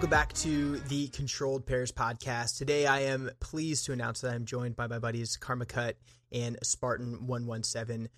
Welcome back to the Controlled Pairs podcast. Today I am pleased to announce that I'm joined by my buddies Karmakut and Spartan 117.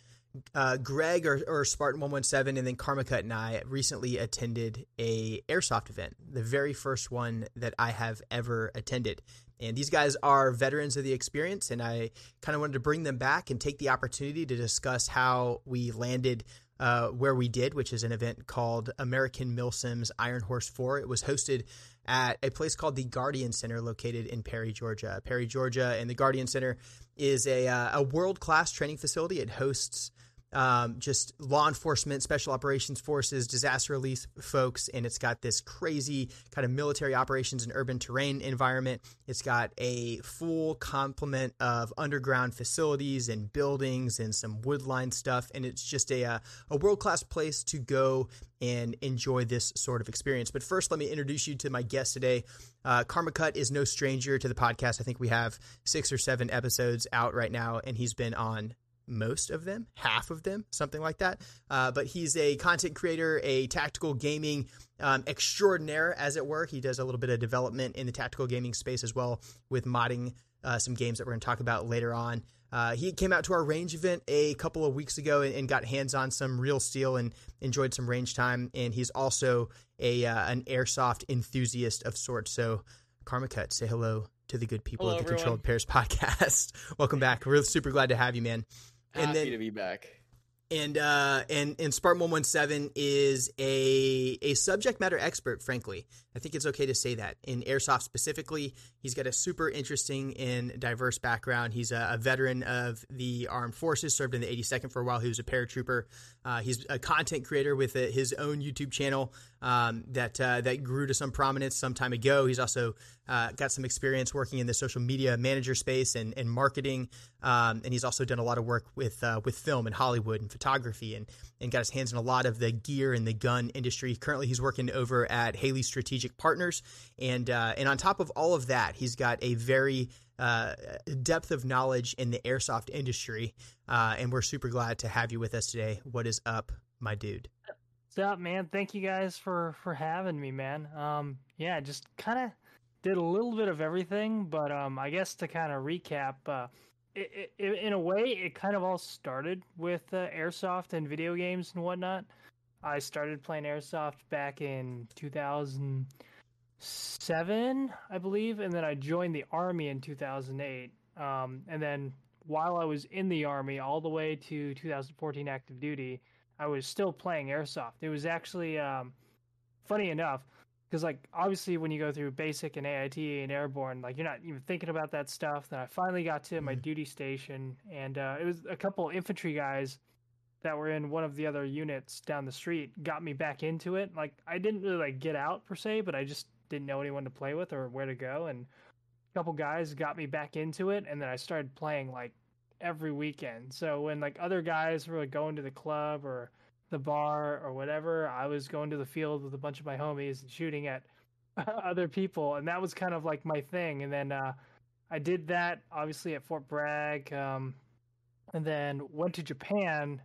Uh, Greg or, or Spartan 117 and then Karmakut and I recently attended a airsoft event, the very first one that I have ever attended. And these guys are veterans of the experience, and I kind of wanted to bring them back and take the opportunity to discuss how we landed uh, where we did, which is an event called American Milsims Iron Horse 4. It was hosted at a place called the Guardian Center located in Perry, Georgia. Perry, Georgia, and the Guardian Center is a, uh, a world class training facility. It hosts um, just law enforcement, special operations forces, disaster relief folks, and it's got this crazy kind of military operations and urban terrain environment. It's got a full complement of underground facilities and buildings and some woodline stuff, and it's just a uh, a world class place to go and enjoy this sort of experience. But first, let me introduce you to my guest today. Uh, Karmakut is no stranger to the podcast. I think we have six or seven episodes out right now, and he's been on most of them, half of them, something like that. Uh, but he's a content creator, a tactical gaming um, extraordinaire, as it were. He does a little bit of development in the tactical gaming space as well with modding uh, some games that we're going to talk about later on. Uh, he came out to our range event a couple of weeks ago and, and, got hands on some real steel and enjoyed some range time. And he's also a uh, an airsoft enthusiast of sorts. So, Karmakut, say hello to the good people hello, at the everyone. Controlled Pairs podcast. Welcome back. We're super glad to have you, man and then, to be back. And uh, and and Spartan one one seven is a a subject matter expert. Frankly, I think it's okay to say that in airsoft specifically, he's got a super interesting and diverse background. He's a, a veteran of the armed forces, served in the 82nd for a while. He was a paratrooper. Uh, he's a content creator with a, his own YouTube channel um, that uh, that grew to some prominence some time ago. He's also uh, got some experience working in the social media manager space and, and marketing, um, and he's also done a lot of work with uh, with film and Hollywood and photography, and and got his hands in a lot of the gear and the gun industry. Currently, he's working over at Haley Strategic Partners, and uh, and on top of all of that, he's got a very uh, depth of knowledge in the airsoft industry, uh, and we're super glad to have you with us today. What is up, my dude? What's up, man? Thank you guys for for having me, man. Um, yeah, just kind of did a little bit of everything, but um, I guess to kind of recap, uh, it, it, in a way, it kind of all started with uh, airsoft and video games and whatnot. I started playing airsoft back in 2007, I believe, and then I joined the army in 2008. Um, and then while I was in the army, all the way to 2014 active duty, I was still playing airsoft. It was actually um, funny enough because like obviously when you go through basic and AIT and airborne, like you're not even thinking about that stuff. Then I finally got to my mm-hmm. duty station, and uh, it was a couple infantry guys that were in one of the other units down the street got me back into it. Like I didn't really like get out per se, but I just didn't know anyone to play with or where to go, and a couple guys got me back into it, and then I started playing like every weekend. So when like other guys were like, going to the club or the bar or whatever, I was going to the field with a bunch of my homies and shooting at other people, and that was kind of like my thing. And then uh, I did that obviously at Fort Bragg, um, and then went to Japan.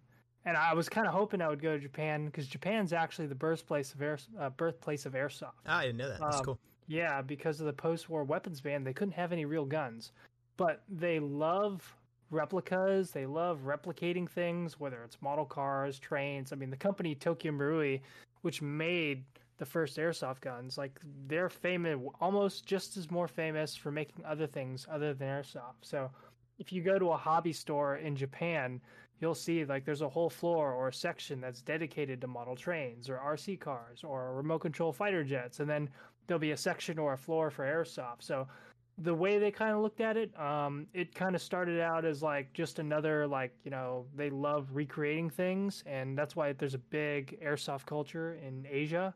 And I was kind of hoping I would go to Japan because Japan's actually the birthplace of air, uh, birthplace of airsoft. Oh, I didn't know that. That's um, cool. Yeah, because of the post-war weapons ban, they couldn't have any real guns, but they love replicas. They love replicating things, whether it's model cars, trains. I mean, the company Tokyo Marui, which made the first airsoft guns, like they're famous, almost just as more famous for making other things other than airsoft. So, if you go to a hobby store in Japan, you'll see like there's a whole floor or a section that's dedicated to model trains or RC cars or remote control fighter jets, and then there'll be a section or a floor for airsoft. So the way they kind of looked at it, um, it kind of started out as like just another like you know they love recreating things, and that's why there's a big airsoft culture in Asia.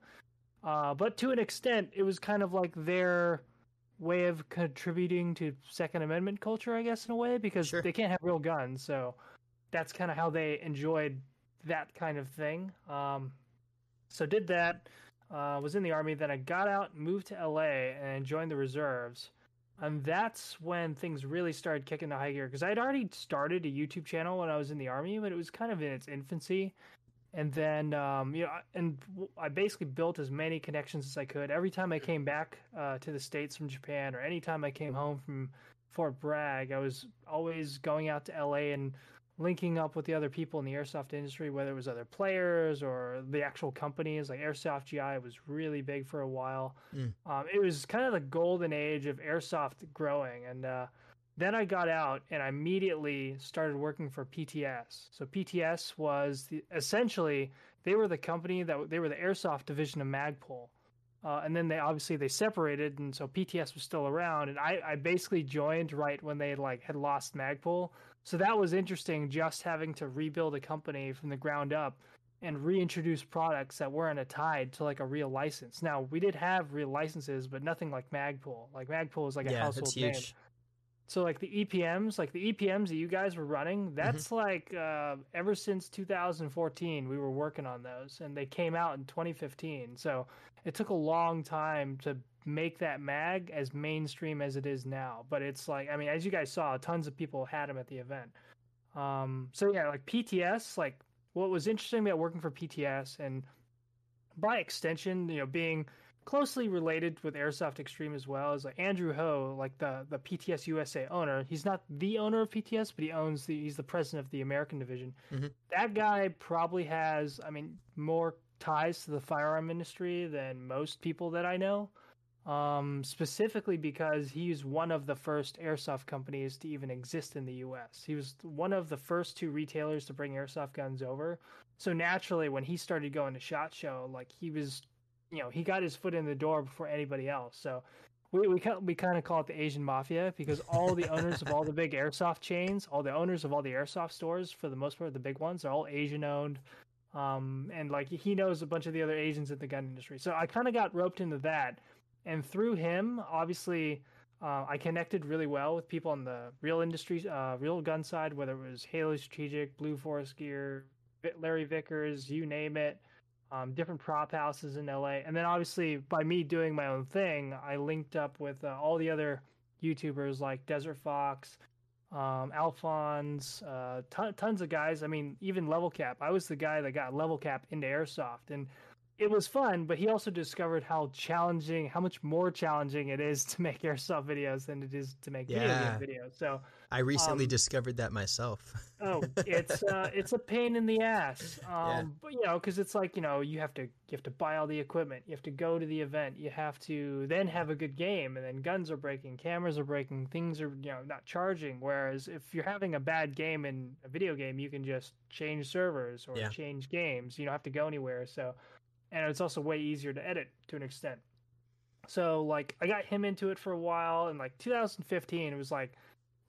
Uh, but to an extent, it was kind of like their way of contributing to Second Amendment culture, I guess, in a way, because sure. they can't have real guns, so that's kind of how they enjoyed that kind of thing. Um, so did that. Uh, was in the army. Then I got out, moved to LA, and joined the reserves and that's when things really started kicking the high gear because I'd already started a YouTube channel when I was in the army, but it was kind of in its infancy. and then um, you know, and I basically built as many connections as I could. Every time I came back uh, to the states from Japan, or anytime I came home from Fort Bragg, I was always going out to LA and linking up with the other people in the airsoft industry, whether it was other players or the actual companies. Like Airsoft GI was really big for a while. Mm. Um, it was kind of the golden age of airsoft growing, and uh, then I got out and I immediately started working for PTS. So PTS was the, essentially they were the company that they were the airsoft division of Magpul. Uh, and then they obviously they separated, and so PTS was still around. And I, I basically joined right when they like had lost Magpul, so that was interesting. Just having to rebuild a company from the ground up and reintroduce products that weren't tied to like a real license. Now we did have real licenses, but nothing like Magpul. Like Magpul is like a yeah, household name. So like the EPMs, like the EPMs that you guys were running, mm-hmm. that's mm-hmm. like uh, ever since 2014 we were working on those, and they came out in 2015. So it took a long time to make that mag as mainstream as it is now. But it's like, I mean, as you guys saw, tons of people had them at the event. Um, so yeah, like PTS, like what was interesting about working for PTS and by extension, you know, being closely related with Airsoft Extreme as well is like Andrew Ho, like the the PTS USA owner. He's not the owner of PTS, but he owns the he's the president of the American division. Mm-hmm. That guy probably has, I mean, more ties to the firearm industry than most people that I know. Um, specifically because he's one of the first airsoft companies to even exist in the U.S. He was one of the first two retailers to bring airsoft guns over. So naturally, when he started going to Shot Show, like he was you know he got his foot in the door before anybody else. So we we we kind of call it the Asian mafia because all the owners of all the big airsoft chains, all the owners of all the airsoft stores, for the most part, the big ones, are all Asian owned. Um, and like he knows a bunch of the other Asians in the gun industry. So I kind of got roped into that, and through him, obviously. Uh, I connected really well with people on the real industry, uh, real gun side, whether it was Haley Strategic, Blue Force Gear, Larry Vickers, you name it um, different prop houses in LA. And then obviously by me doing my own thing, I linked up with uh, all the other YouTubers like Desert Fox, um, Alphonse, uh, ton- tons of guys. I mean, even Level Cap. I was the guy that got Level Cap into Airsoft. And it was fun, but he also discovered how challenging, how much more challenging it is to make airsoft videos than it is to make yeah. video game videos. So I recently um, discovered that myself. oh, it's uh, it's a pain in the ass. Um, yeah. but you know, because it's like you know, you have to you have to buy all the equipment, you have to go to the event, you have to then have a good game, and then guns are breaking, cameras are breaking, things are you know not charging. Whereas if you're having a bad game in a video game, you can just change servers or yeah. change games. You don't have to go anywhere. So and it's also way easier to edit to an extent. So like I got him into it for a while, and like 2015, it was like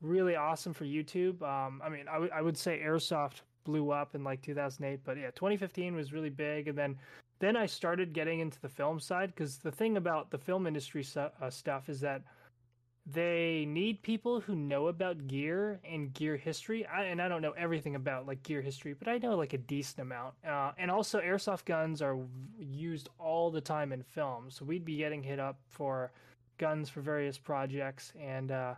really awesome for YouTube. Um, I mean, I, w- I would say Airsoft blew up in like 2008, but yeah, 2015 was really big, and then then I started getting into the film side because the thing about the film industry su- uh, stuff is that they need people who know about gear and gear history. I, and I don't know everything about like gear history, but I know like a decent amount. Uh, and also, airsoft guns are used all the time in films, so we'd be getting hit up for guns for various projects. And uh,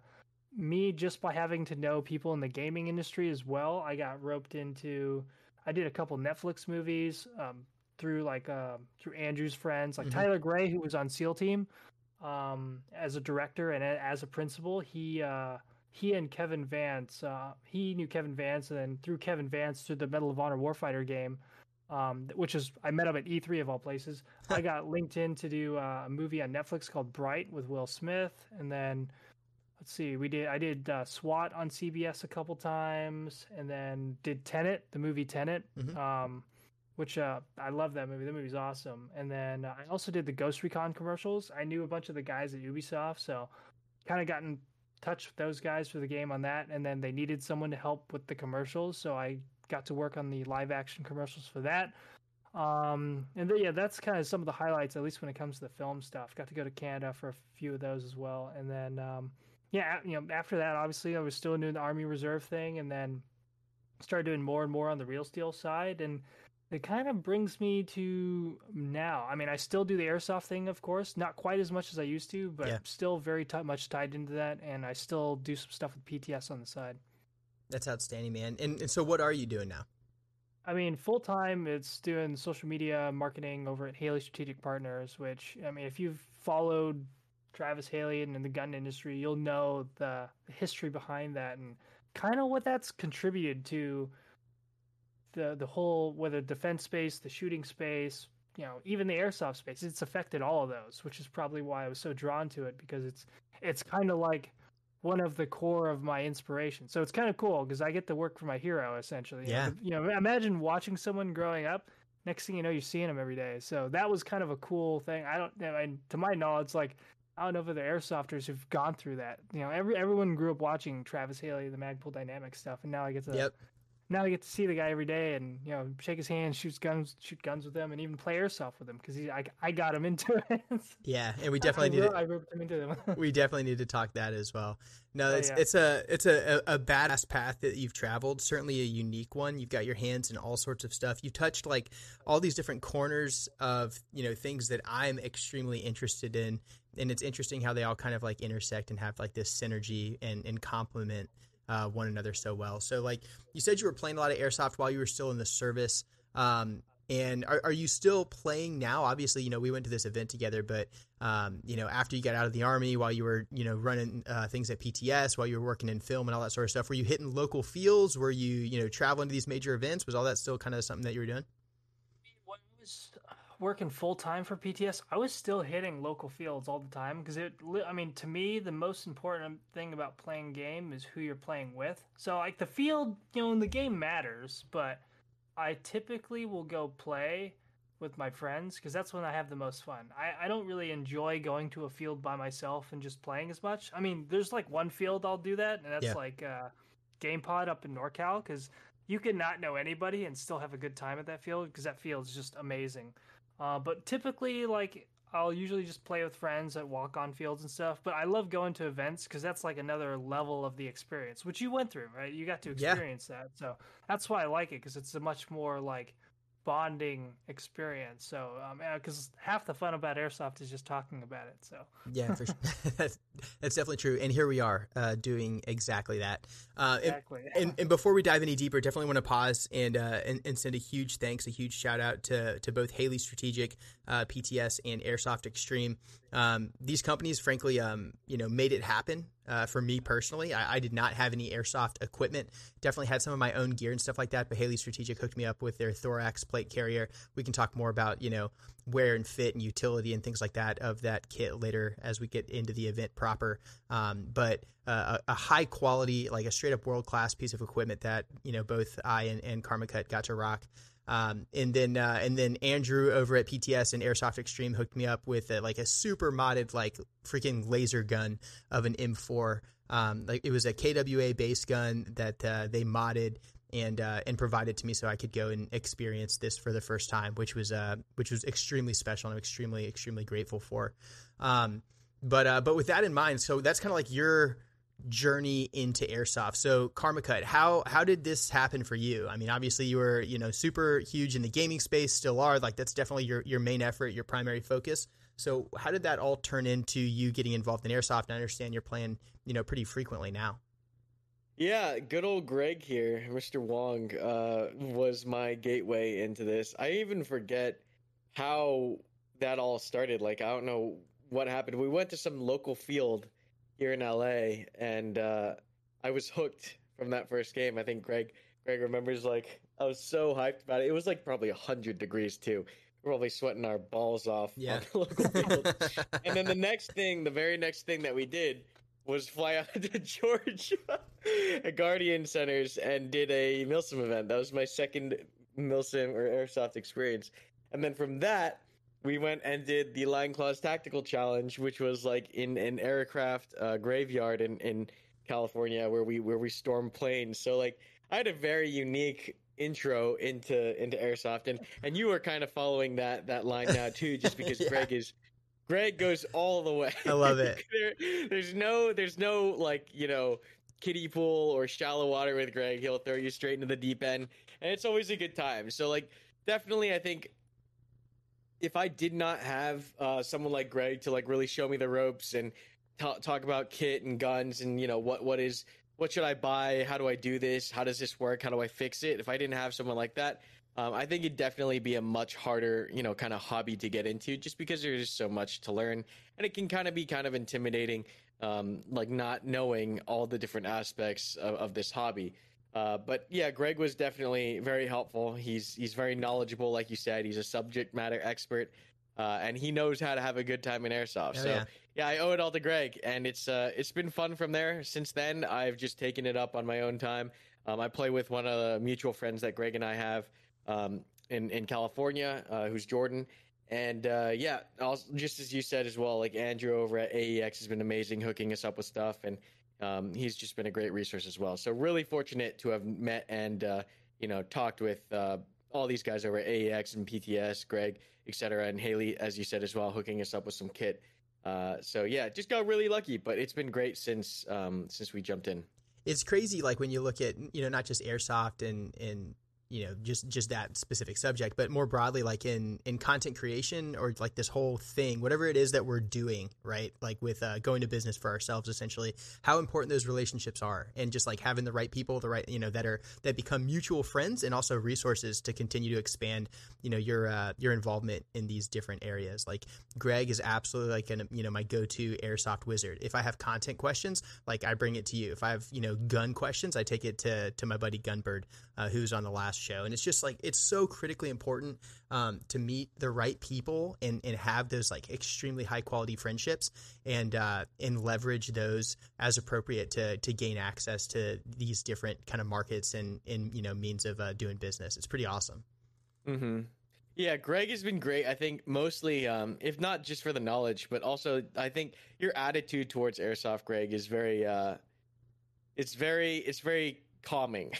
me, just by having to know people in the gaming industry as well, I got roped into. I did a couple Netflix movies um, through like uh, through Andrew's friends, like mm-hmm. Tyler Grey, who was on SEAL Team um, as a director and as a principal. He uh, he and Kevin Vance, uh, he knew Kevin Vance, and then through Kevin Vance through the Medal of Honor Warfighter game, um, which is I met up at E3 of all places. I got linked in to do uh, a movie on Netflix called Bright with Will Smith, and then let's see, we did I did uh, SWAT on CBS a couple times, and then did Tenet, the movie Tenet. Mm-hmm. Um, which uh, I love that movie. That movie's awesome. And then uh, I also did the Ghost Recon commercials. I knew a bunch of the guys at Ubisoft, so kind of got in touch with those guys for the game on that. And then they needed someone to help with the commercials, so I got to work on the live action commercials for that. Um, and then, yeah, that's kind of some of the highlights, at least when it comes to the film stuff. Got to go to Canada for a few of those as well. And then, um, yeah, you know, after that, obviously, I was still doing the Army Reserve thing, and then started doing more and more on the Real Steel side. And it kind of brings me to now. I mean, I still do the airsoft thing, of course, not quite as much as I used to, but yeah. still very t- much tied into that. And I still do some stuff with PTS on the side. That's outstanding, man. And, and so, what are you doing now? I mean, full time, it's doing social media marketing over at Haley Strategic Partners. Which I mean, if you've followed Travis Haley and in the gun industry, you'll know the history behind that and kind of what that's contributed to the the whole whether defense space, the shooting space, you know, even the airsoft space. It's affected all of those, which is probably why I was so drawn to it because it's it's kind of like one of the core of my inspiration. So it's kind of cool because I get to work for my hero essentially. Yeah. You know, imagine watching someone growing up. Next thing you know, you're seeing them every day. So that was kind of a cool thing. I don't, I mean, to my knowledge, like I don't know if the airsofters who've gone through that. You know, every everyone grew up watching Travis Haley, the Magpul Dynamics stuff, and now I get to Yep. Now I get to see the guy every day and you know shake his hand, shoots guns, shoot guns with him, and even play airsoft with him because I I got him into it. Yeah, and we definitely I, need to, I roped him into them. we definitely need to talk that as well. No, Oh, it's yeah. it's a it's a, a, badass path that you've traveled. Certainly a unique one. You've got your hands in all sorts of stuff. You've touched like all these different corners of you know things that I'm extremely interested in, and it's interesting how they all kind of like intersect and have like this synergy and and complement uh, one another so well. So like you said, you were playing a lot of airsoft while you were still in the service. Um, and are, are you still playing now? Obviously, you know we went to this event together, but um, you know after you got out of the army, while you were you know running uh, things at PTS, while you were working in film and all that sort of stuff, were you hitting local fields? Were you you know traveling to these major events? Was all that still kind of something that you were doing? When I was working full time for PTS, I was still hitting local fields all the time because it. I mean, to me, the most important thing about playing game is who you're playing with. So, like the field, you know, and the game matters, but I typically will go play with my friends because that's when I have the most fun. I, I don't really enjoy going to a field by myself and just playing as much. I mean, there's like one field I'll do that, and that's Yeah. like uh, Game Pod up in NorCal because you can not know anybody and still have a good time at that field because that field is just amazing. Uh, but typically, like I'll usually just play with friends at walk on fields and stuff. But I love going to events because that's like another level of the experience, which you went through, right? You got to Yeah. experience that, so that's why I like it because it's a much more like bonding experience. So, because half the fun about airsoft is just talking about it. So, Yeah, for sure. that's, that's definitely true. And here we are uh, doing exactly that. Uh, and- exactly. and, and before we dive any deeper, definitely want to pause and, uh, and and send a huge thanks, a huge shout out to to both Haley Strategic, uh, PTS, and Airsoft Extreme. Um, these companies, frankly, um, you know, made it happen uh, for me personally. I, I did not have any airsoft equipment. Definitely had some of my own gear and stuff like that. But Haley Strategic hooked me up with their Thorax plate carrier. We can talk more about you know wear and fit and utility and things like that of that kit later as we get into the event proper. Um, but uh, a, a high quality, like a straight up world class piece of equipment that you know both I and, and Karmakut got to rock. Um, and then uh, and then Andrew over at PTS and Airsoft Extreme hooked me up with a, like a super modded like freaking laser gun of an M4. Um, like it was a KWA base gun that uh, they modded and uh, and provided to me so I could go and experience this for the first time, which was uh, which was extremely special and I'm extremely extremely grateful for. Um, but uh, but with that in mind, so that's kind of like your journey into airsoft. So Karmakut, how how did this happen for you? I mean, obviously you were you know super huge in the gaming space, still are. Like that's definitely your your main effort, your primary focus. So how did that all turn into you getting involved in airsoft? And I understand you're playing you know pretty frequently now. Yeah, good old Greg here, Mr. Wong, uh, was my gateway into this. I even forget how that all started. Like, I don't know what happened. We went to some local field here in LA, and uh, I was hooked from that first game. I think Greg Greg remembers. Like, I was so hyped about it. It was like probably hundred degrees too. We We're probably sweating our balls off Yeah. the and then the next thing, the very next thing that we did was fly out to Georgia at Guardian Centers and did a Milsim event. That was my second Milsim or Airsoft experience. And then from that, we went and did the Lion Claws Tactical Challenge, which was like in an aircraft uh, graveyard in, in California where we where we storm planes. So like I had a very unique intro into into airsoft and and you were kind of following that that line now too just because Yeah. Greg is Greg goes all the way. I love it. There- there's no there's no like, you know, kiddie pool or shallow water with Greg. He'll throw you straight into the deep end and it's always a good time. So like definitely I think if I did not have uh, someone like Greg to like really show me the ropes and ta- talk about kit and guns and you know what what is what should I buy? How do I do this? How does this work? How do I fix it? If I didn't have someone like that, um, I think it'd definitely be a much harder, you know, kind of hobby to get into just because there's so much to learn and it can kind of be kind of intimidating, um, like not knowing all the different aspects of, of this hobby. Uh, but yeah, Greg was definitely very helpful. He's he's very knowledgeable, like you said. He's a subject matter expert, uh, and he knows how to have a good time in airsoft. Oh, so yeah. yeah. I owe it all to Greg, and it's uh, it's been fun from there. Since then, I've just taken it up on my own time. Um, I play with one of the mutual friends that Greg and I have um, in in California, uh, who's Jordan. And uh, yeah, also, just as you said as well, like Andrew over at AEX has been amazing, hooking us up with stuff, and um, he's just been a great resource as well. So really fortunate to have met and uh, you know talked with uh, all these guys over at AEX and PTS, Greg, etc., and Haley, as you said as well, hooking us up with some kit. Uh, so yeah, just got really lucky, but it's been great since um, since we jumped in. It's crazy, like when you look at you know not just airsoft and and you know just just that specific subject but more broadly like in in content creation or like this whole thing whatever it is that we're doing right? Like with uh, going to business for ourselves essentially how important those relationships are and just like having the right people the right you know that are that become mutual friends and also resources to continue to expand you know your uh, your involvement in these different areas. Like greg is absolutely like an you know my go-to airsoft wizard. If i have content questions like i bring it to you. If i have you know gun questions i take it to to my buddy gunbird uh, who's on the last show. And it's just like it's so critically important um, to meet the right people and, and have those like extremely high quality friendships and uh, and leverage those as appropriate to to gain access to these different kind of markets and and you know means of uh, doing business. It's pretty awesome. Mm-hmm. Yeah, Greg has been great. I think mostly, um, if not just for the knowledge, but also I think your attitude towards airsoft, Greg, is very. Uh, it's very. It's very calming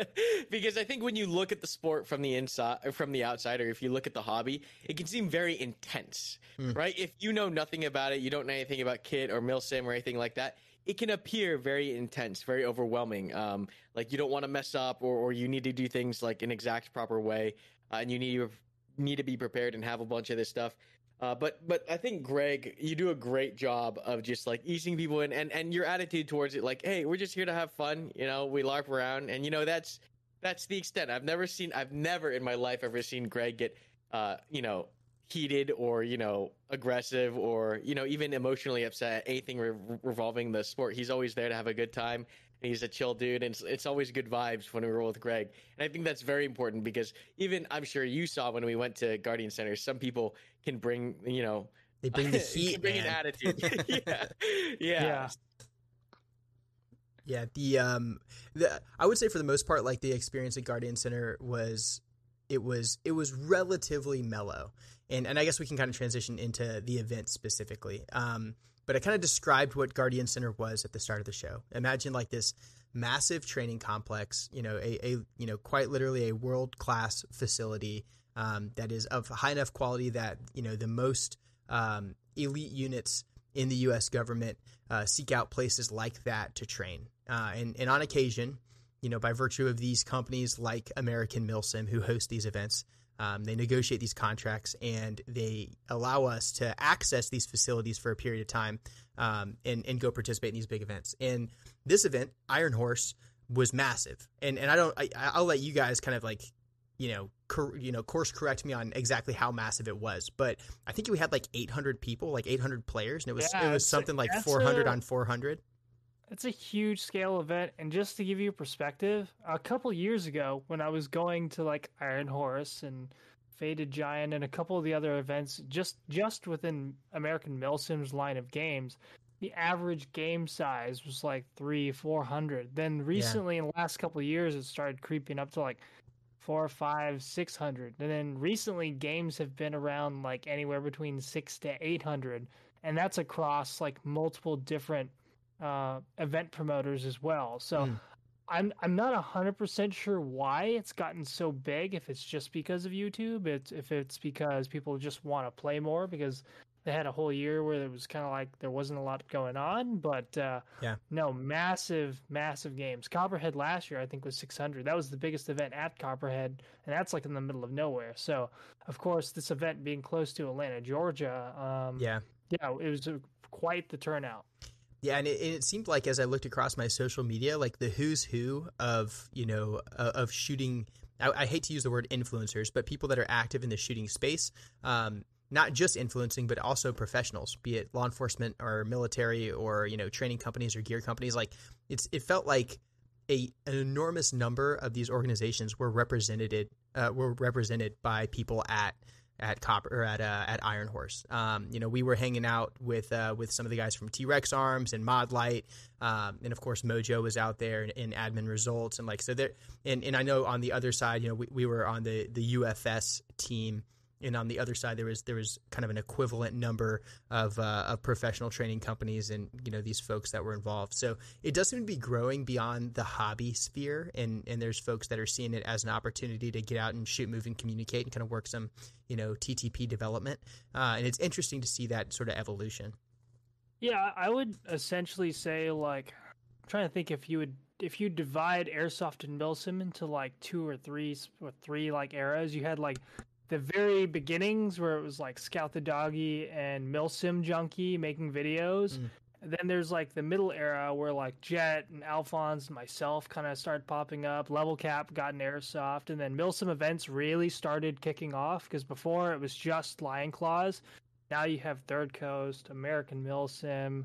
because I think when you look at the sport from the inside, from the outside, or if you look at the hobby, it can seem very intense, Mm. right? If you know nothing about it, you don't know anything about kit or milsim or anything like that. It can appear very intense, very overwhelming. Um, like you don't want to mess up, or, or you need to do things like an exact proper way, uh, and you need to need to be prepared and have a bunch of this stuff. Uh, but but I think Greg, you do a great job of just like easing people in, and and your attitude towards it, like, hey, we're just here to have fun, you know, we larp around, and you know that's that's the extent. I've never seen, I've never in my life ever seen Greg get, uh, you know, heated or you know aggressive or you know even emotionally upset anything re- revolving the sport. He's always there to have a good time. He's a chill dude, and it's, it's always good vibes when we roll with Greg. And I think that's very important because even I'm sure you saw when we went to Guardian Center, some people can bring you know They bring the heat, bring an attitude. yeah. yeah, Yeah. Yeah, the um, the I would say for the most part, like the experience at Guardian Center was, it was it was relatively mellow, and and I guess we can kind of transition into the event specifically. Um, but I kind of described what Guardian Center was at the start of the show. Imagine like this massive training complex, you know, a, a you know quite literally a world class facility um, that is of high enough quality that you know the most um, elite units in the U.S. government uh, seek out places like that to train. Uh, and, and on occasion, you know, by virtue of these companies like American Milsim who host these events, um, they negotiate these contracts and they allow us to access these facilities for a period of time um, and, and go participate in these big events. And this event, Iron Horse, was massive. And and I don't, I, I'll let you guys kind of like, you know, cor- you know, course correct me on exactly how massive it was. But I think we had like 800 people, like 800 players, and it was Yeah, it was something like 400 a- on 400. It's a huge scale event, and just to give you perspective, a couple years ago when I was going to like Iron Horse and Faded Giant and a couple of the other events, just just within American Milsim's line of games, the average game size was like three, four hundred. Then recently, in the last couple of years, it started creeping up to like four, five, six hundred. And then recently, games have been around like anywhere between six to eight hundred, and that's across like multiple different uh, event promoters as well. So Mm. I'm I'm not hundred percent sure why it's gotten so big. If it's just because of YouTube, it's if it's because people just want to play more because they had a whole year where it was kind of like there wasn't a lot going on. But uh, Yeah. no, massive, massive games. Copperhead last year I think was 600. That was the biggest event at Copperhead, and that's like in the middle of nowhere. So of course this event being close to Atlanta, Georgia, um, Yeah. yeah, it was a, quite the turnout. Yeah, and it, it, seemed like as I looked across my social media, like the who's who of you know uh, of shooting. I, I, hate to use the word influencers, but people that are active in the shooting space. Um, not just influencing, but also professionals, be it law enforcement or military or you know training companies or gear companies. Like it's it felt like a an enormous number of these organizations were represented uh, were represented by people at at Copper or at uh, at Iron Horse. Um, you know, we were hanging out with uh, with some of the guys from T Rex Arms and Modlite, um, and of course Mojo was out there in, in, admin results and like so there. And, and I know on the other side, you know, we, we were on the the UFS team and on the other side there was there was kind of an equivalent number of uh, of professional training companies and you know these folks that were involved. So it does seem to be growing beyond the hobby sphere, and and there's folks that are seeing it as an opportunity to get out and shoot, move, and communicate, and kind of work some you know TTP development. Uh, and it's interesting to see that sort of evolution. Yeah, I would essentially say like I'm trying to think if you would if you divide airsoft and milsim into like two or three or three like eras, you had like the very beginnings where it was like Scout the Doggie and Milsim Junkie making videos. Mm. Then there's like the middle era where like Jet and Alphonse and myself kind of started popping up. Level Cap got an airsoft, and then Milsim events really started kicking off because before it was just Lion Claws. Now you have Third Coast, American Milsim,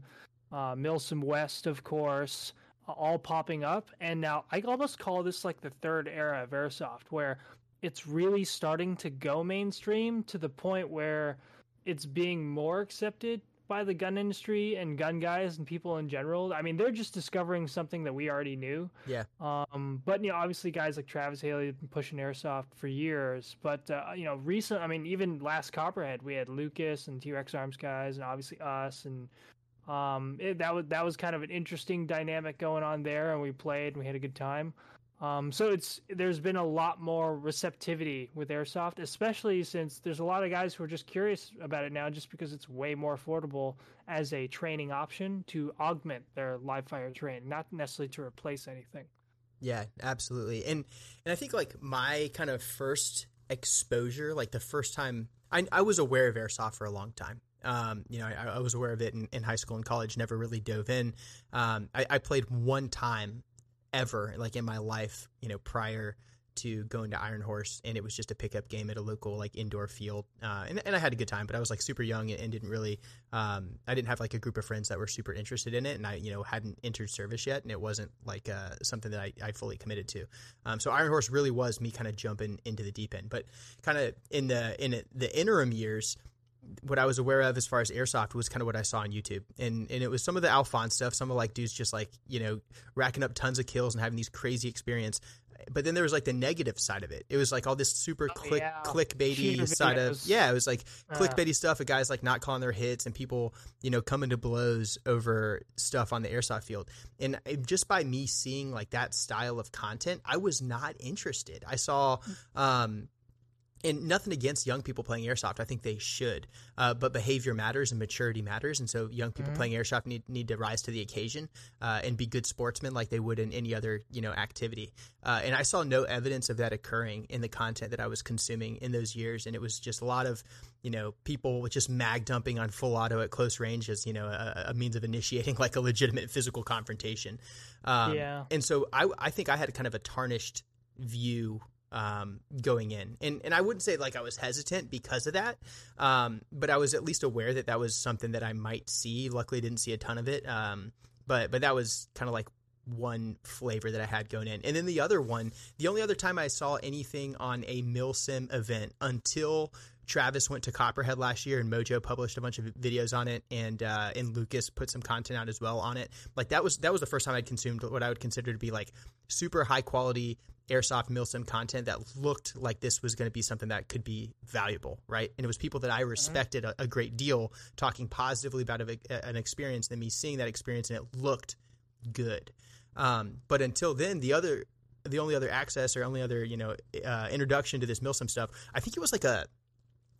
uh, Milsim West, of course, all popping up. And now I almost call this like the third era of airsoft, where it's really starting to go mainstream to the point where it's being more accepted by the gun industry and gun guys and people in general. I mean, they're just discovering something that we already knew. Yeah. Um, but you know, obviously, guys like Travis Haley have been pushing airsoft for years. But uh, you know, recent. I mean, even last Copperhead, we had Lucas and T Rex Arms guys, and obviously us, and um, it, that was that was kind of an interesting dynamic going on there, and we played and we had a good time. Um, so it's there's been a lot more receptivity with airsoft, especially since there's a lot of guys who are just curious about it now, just because it's way more affordable as a training option to augment their live fire training, not necessarily to replace anything. Yeah, absolutely. And and I think like my kind of first exposure, like the first time I, I was aware of airsoft for a long time. Um, you know, I, I, was aware of it in, in, high school and college, never really dove in. Um, I, I, played one time ever like in my life, you know, prior to going to Iron Horse, and it was just a pickup game at a local like indoor field, uh, and, and I had a good time. But I was like super young and, and didn't really, um, I didn't have like a group of friends that were super interested in it, and I you know hadn't entered service yet, and it wasn't like uh, something that I, I fully committed to. Um, so Iron Horse really was me kind of jumping into the deep end, but kind of in the in the interim years what I was aware of as far as airsoft was kind of what I saw on YouTube, and and it was some of the Alphonse stuff, some of like dudes just like you know racking up tons of kills and having these crazy experience. But then there was like the negative side of it. It was like all this super oh, click yeah. clickbaity side of yeah. It was like uh. clickbaity stuff of guys like not calling their hits and people you know coming to blows over stuff on the airsoft field. And just by me seeing like that style of content, I was not interested. I saw um, and nothing against young people playing airsoft. I think they should, uh, but behavior matters and maturity matters, and so young people mm-hmm. playing airsoft need need to rise to the occasion uh, and be good sportsmen like they would in any other you know activity. Uh, and I saw no evidence of that occurring in the content that I was consuming in those years, and it was just a lot of you know people with just mag dumping on full auto at close range as you know a, a means of initiating like a legitimate physical confrontation. Um, yeah, and so I I think I had kind of a tarnished view um, going in. And and I wouldn't say like I was hesitant because of that, um, but I was at least aware that that was something that I might see. Luckily, didn't see a ton of it, um, but but that was kind of like one flavor that I had going in. And then the other one, the only other time I saw anything on a Milsim event until Travis went to Copperhead last year, and Mojo published a bunch of videos on it, and uh, and Lucas put some content out as well on it. Like that was that was the first time I'd consumed what I would consider to be like super high quality airsoft milsim content that looked like this was going to be something that could be valuable right and it was people that i respected a, a great deal talking positively about a, an experience than me seeing that experience and it looked good um, but until then the other the only other access or only other you know uh, introduction to this milsim stuff i think it was like a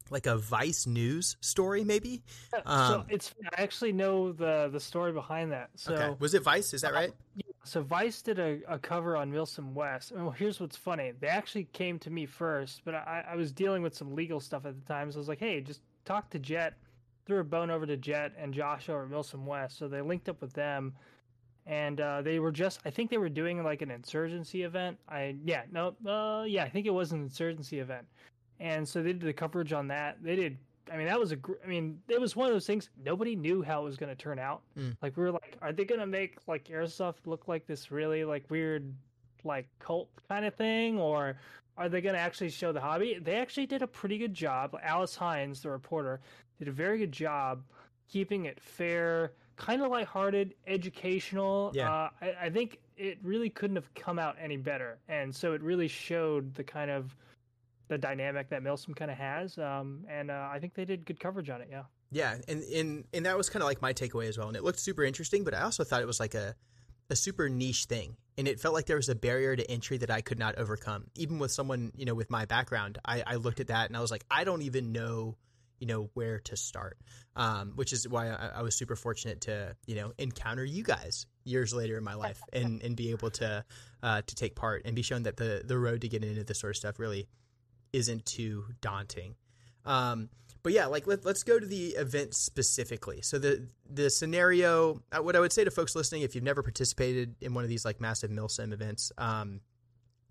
like a Vice News story, maybe. Um, so it's I actually know the the story behind that. So okay. was it Vice? Is that right? Uh, so Vice did a, a cover on Milsim West. Well, here's what's funny. They actually came to me first, but I, I was dealing with some legal stuff at the time. So I was like, hey, just talk to Jet threw a bone over to Jet and Josh over at Milsim West, so they linked up with them, and uh, they were just I think they were doing like an insurgency event. I yeah no uh, yeah I think it was an insurgency event, and so they did the coverage on that. They did. I mean, that was a. gr- I mean, it was one of those things. Nobody knew how it was going to turn out. Mm. Like we were like, are they going to make like airsoft look like this really like weird, like cult kind of thing, or are they going to actually show the hobby? They actually did a pretty good job. Alice Hines, the reporter, did a very good job keeping it fair, kind of lighthearted, educational. Yeah. Uh, I, I think it really couldn't have come out any better, and so it really showed the kind of the dynamic that Milsim kind of has. Um, and uh, I think they did good coverage on it. Yeah. Yeah, and and and that was kind of like my takeaway as well. And it looked super interesting, but I also thought it was like a a super niche thing, and it felt like there was a barrier to entry that I could not overcome. Even with someone you know with my background, I, I looked at that and I was like, I don't even know you know where to start. Um, which is why I, I was super fortunate to you know encounter you guys years later in my life and and be able to uh, to take part and be shown that the the road to getting into this sort of stuff really isn't too daunting. Um, but yeah, like let, let's go to the event specifically. So the the scenario, uh, what I would say to folks listening, if you've never participated in one of these like massive milsim events, um,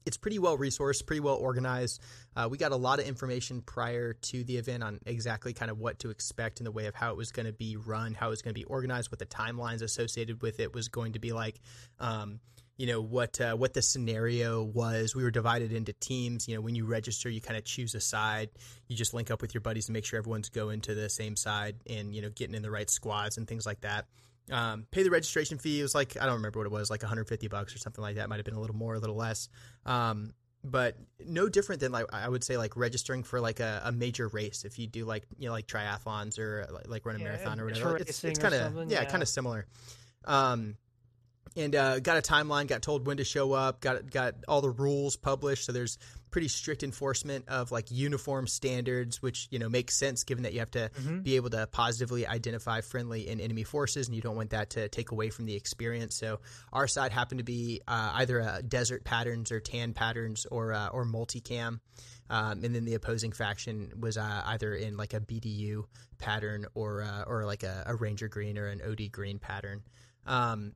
it's pretty well resourced, pretty well organized. Uh, we got a lot of information prior to the event on exactly kind of what to expect in the way of how it was going to be run, how it was going to be organized, what the timelines associated with it was going to be like. Um, you know what uh, what the scenario was. We were divided into teams. You know, when you register, you kind of choose a side. You just link up with your buddies and make sure everyone's going to the same side and you know getting in the right squads and things like that. Um, pay the registration fee. It was like I don't remember what it was, like 150 bucks or something like that. Might have been a little more, a little less. Um, but no different than like I would say like registering for like a, a major race if you do like you know like triathlons or like, like run a Yeah, marathon or whatever. Like, it's it's kind of yeah, yeah. kind of similar. Um, and uh, got a timeline, got told when to show up, got got all the rules published. So there's pretty strict enforcement of like uniform standards, which you know makes sense given that you have to Mhm. be able to positively identify friendly and enemy forces, and you don't want that to take away from the experience. So our side happened to be uh, either uh, desert patterns or tan patterns or uh, or multicam. Um, and then the opposing faction was uh, either in like a BDU pattern or uh, or like a, a Ranger green or an OD green pattern. Um,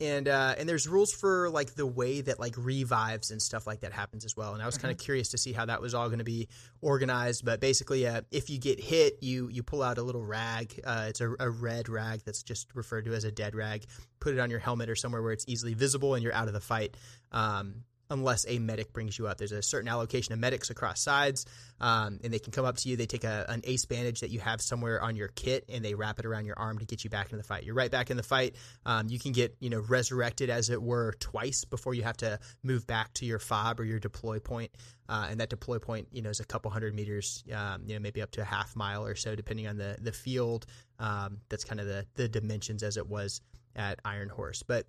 and uh, and there's rules for like the way that like revives and stuff like that happens as well. And I was kind of curious to see how that was all going to be organized. But basically, uh, if you get hit, you you pull out a little rag. Uh, it's a, a red rag that's just referred to as a dead rag. Put it on your helmet or somewhere where it's easily visible, and you're out of the fight. Um, unless a medic brings you up. There's a certain allocation of medics across sides, um, and they can come up to you. They take a, an ace bandage that you have somewhere on your kit, and they wrap it around your arm to get you back into the fight. You're right back in the fight. Um, you can get you know resurrected as it were twice before you have to move back to your fob or your deploy point. Uh, and that deploy point, you know, is a couple hundred meters, um, you know, maybe up to a half mile or so, depending on the the field. Um, that's kind of the the dimensions as it was at Iron Horse, but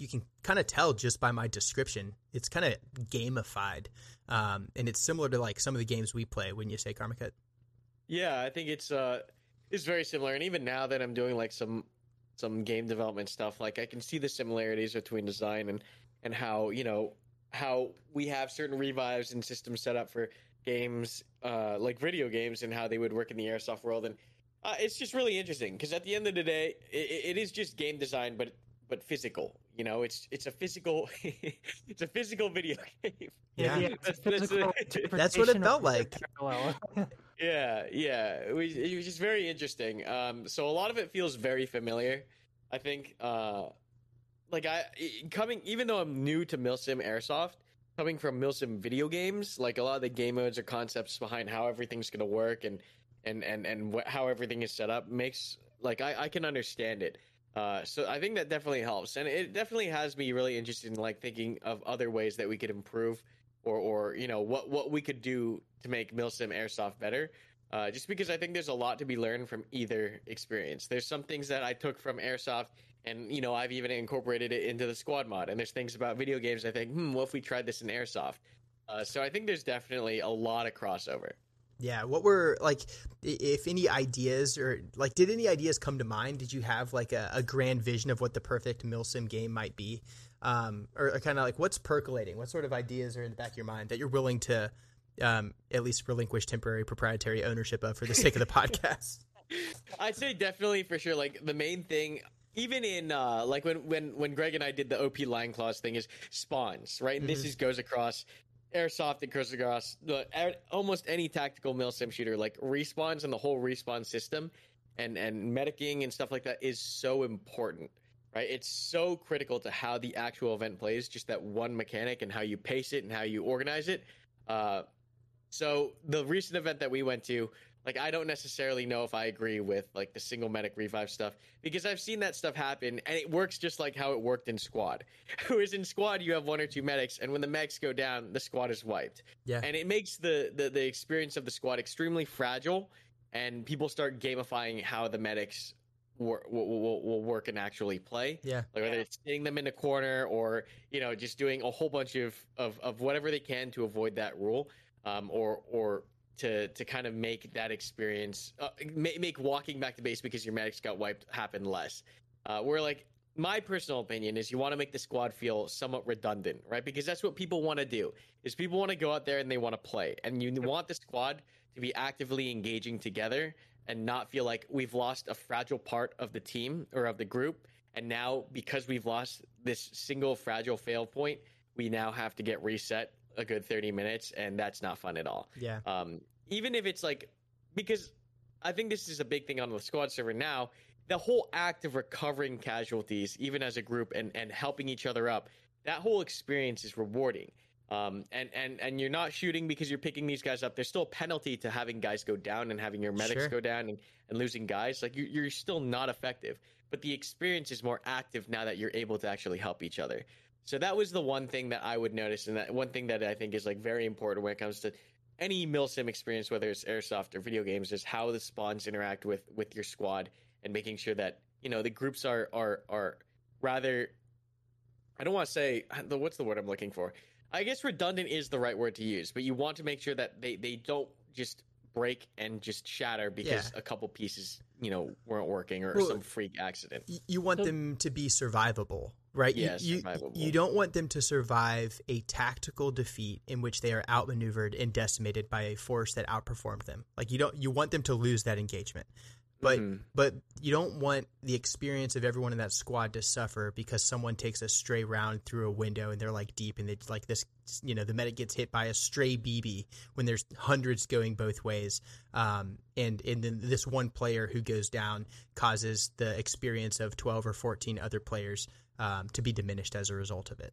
you can kind of tell just by my description. It's kind of gamified, um, and it's similar to like some of the games we play. Wouldn't you say, Karmakut? Yeah, I think it's uh it's very similar. And even now that I'm doing like some some game development stuff, like I can see the similarities between design and and how you know how we have certain revives and systems set up for games uh like video games and how they would work in the airsoft world and uh, it's just really interesting because at the end of the day it, it is just game design but but physical you know it's it's a physical it's a physical video game Yeah. it's a That's- that's physical the- That's what it felt like. Yeah, yeah. It was, it was just very interesting. Um, so a lot of it feels very familiar. I think, uh, like I i- coming, even though I'm new to Milsim Airsoft, coming from Milsim video games, like a lot of the game modes or concepts behind how everything's gonna work and and and and wh- how everything is set up makes like I, I can understand it. Uh, so I think that definitely helps, and it definitely has me really interested in like thinking of other ways that we could improve, or or you know what what we could do to make Milsim Airsoft better. Uh, just because I think there's a lot to be learned from either experience. There's some things that I took from Airsoft, and you know I've even incorporated it into the squad mod. And there's things about video games I think, hmm, what if we tried this in Airsoft? Uh, so I think there's definitely a lot of crossover. Yeah. What were like, if any ideas or like, did any ideas come to mind? Did you have like a, a grand vision of what the perfect Milsim game might be? Um, or, or kind of like what's percolating? What sort of ideas are in the back of your mind that you're willing to um, at least relinquish temporary proprietary ownership of for the sake of the podcast? I'd say definitely for sure. Like the main thing, even in uh, like when when when Greg and I did the OP Lion Claws thing, is spawns, right? And this Mhm. is goes across airsoft and the, a- almost any tactical mil sim shooter. Like respawns and the whole respawn system, and and medicing and stuff like that is so important. Right, it's so critical to how the actual event plays. Just that one mechanic and how you pace it and how you organize it. Uh, so the recent event that we went to, like I don't necessarily know if I agree with like the single medic revive stuff because I've seen that stuff happen and it works just like how it worked in squad. Whereas in squad you have one or two medics and when the medics go down, the squad is wiped. Yeah. And it makes the the, the experience of the squad extremely fragile and people start gamifying how the medics wor- will, will, will work and actually play Yeah. like whether it's sitting them in a corner or you know just doing a whole bunch of of, of whatever they can to avoid that rule um, or or to to kind of make that experience uh, make, make walking back to base because your medics got wiped happen less. Uh, where like my personal opinion is you want to make the squad feel somewhat redundant right? Because that's what people want to do is people want to go out there and they want to play. And you want the squad to be actively engaging together and not feel like we've lost a fragile part of the team or of the group. And now because we've lost this single fragile fail point we now have to get reset a good 30 minutes and that's not fun at all. Yeah. um, even if it's like because i think this is a big thing on the squad server now the whole act of recovering casualties even as a group and, and helping each other up that whole experience is rewarding um, and, and and you're not shooting because you're picking these guys up. There's still a penalty to having guys go down and having your medics Sure. go down and, and losing guys. Like you, you're still not effective, but the experience is more active now that you're able to actually help each other. So that was the one thing that I would notice, and that one thing that I think is like very important when it comes to any milsim experience, whether it's airsoft or video games, is how the spawns interact with with your squad and making sure that you know the groups are are are rather. I don't want to say what's the word I'm looking for. I guess redundant is the right word to use, but you want to make sure that they they don't just break and just shatter because a couple pieces you know weren't working or Well, some freak accident. Y- you want So- them to be survivable, right? You- you, you don't want them to survive a tactical defeat in which they are outmaneuvered and decimated by a force that outperformed them. Like you don't you want them to lose that engagement. But Mhm. but you don't want the experience of everyone in that squad to suffer because someone takes a stray round through a window and they're like deep and it's like this you know the medic gets hit by a stray BB when there's hundreds going both ways um, and and then this one player who goes down causes the experience of 12 or 14 other players um, to be diminished as a result of it.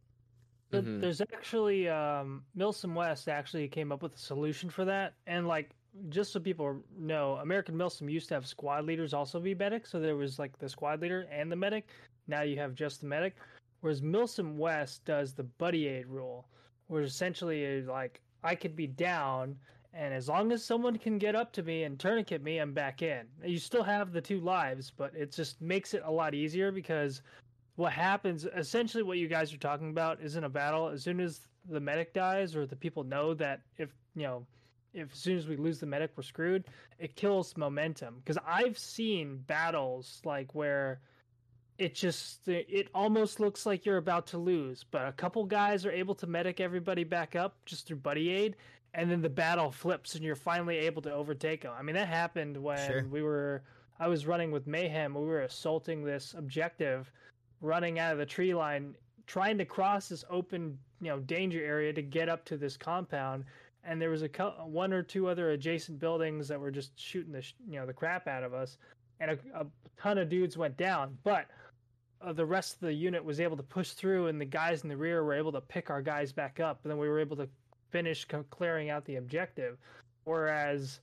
But Mhm. There's actually um, Milsim West actually came up with a solution for that, and like just so people know, American Milsim used to have squad leaders also be medics, so there was like the squad leader and the medic. Now you have just the medic, whereas Milsim West does the buddy aid rule, where essentially is like I could be down, and as long as someone can get up to me and tourniquet me, I'm back in. You still have the two lives, but it just makes it a lot easier because what happens essentially what you guys are talking about is in a battle. As soon as the medic dies or the people know that if you know if as soon as we lose the medic we're screwed it kills momentum. Because i've seen battles like where it just it almost looks like you're about to lose but a couple guys are able to medic everybody back up just through buddy aid and then the battle flips and you're finally able to overtake them i mean that happened when Sure. we were i was running with mayhem we were assaulting this objective running out of the tree line trying to cross this open you know danger area to get up to this compound. And there was a cou- one or two other adjacent buildings that were just shooting the sh- you know the crap out of us. And a, a ton of dudes went down. But uh, the rest of the unit was able to push through and the guys in the rear were able to pick our guys back up. And then we were able to finish co- clearing out the objective. Whereas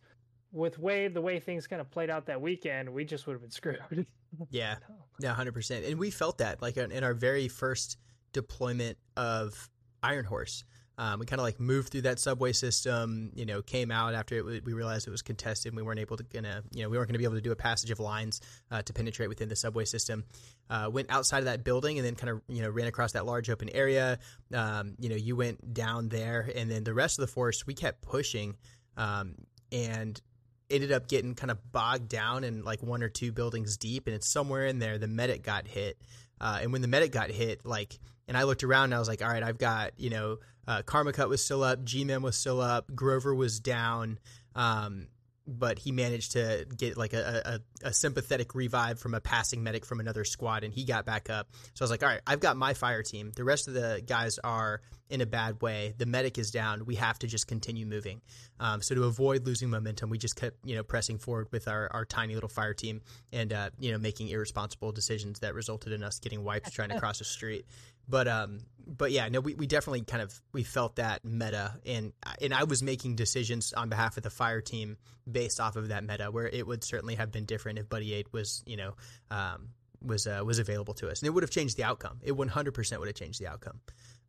with way the way things kind of played out that weekend we just would have been screwed Yeah, yeah, hundred percent. And we felt that like in in our very first deployment of Ironhorse. Um, we kind of like moved through that subway system, you know, came out after it, we realized it was contested and we weren't able to gonna, you know, we weren't gonna be able to do a passage of lines uh, to penetrate within the subway system. Uh, went outside of that building and then kind of, you know, ran across that large open area. Um, you know, you went down there and then the rest of the force, we kept pushing um, and ended up getting kind of bogged down in like one or two buildings deep and it's somewhere in there the medic got hit. Uh, and when the medic got hit like and i looked around and i was like all right i've got you know uh, Karmakut was still up GMan was still up grover was down um, but he managed to get like a, a, a, sympathetic revive from a passing medic from another squad, and he got back up. So I was like, all right, I've got my fire team. The rest of the guys are in a bad way. The medic is down. We have to just continue moving. Um, so to avoid losing momentum, we just kept you know pressing forward with our, our tiny little fire team and uh, you know making irresponsible decisions that resulted in us getting wiped trying to cross the street. But um, but yeah, no, we, we definitely kind of we felt that meta, and and I was making decisions on behalf of the fire team based off of that meta, where it would certainly have been different if buddy aid was you know um, was uh, was available to us, and it would have changed the outcome. It one hundred percent would have changed the outcome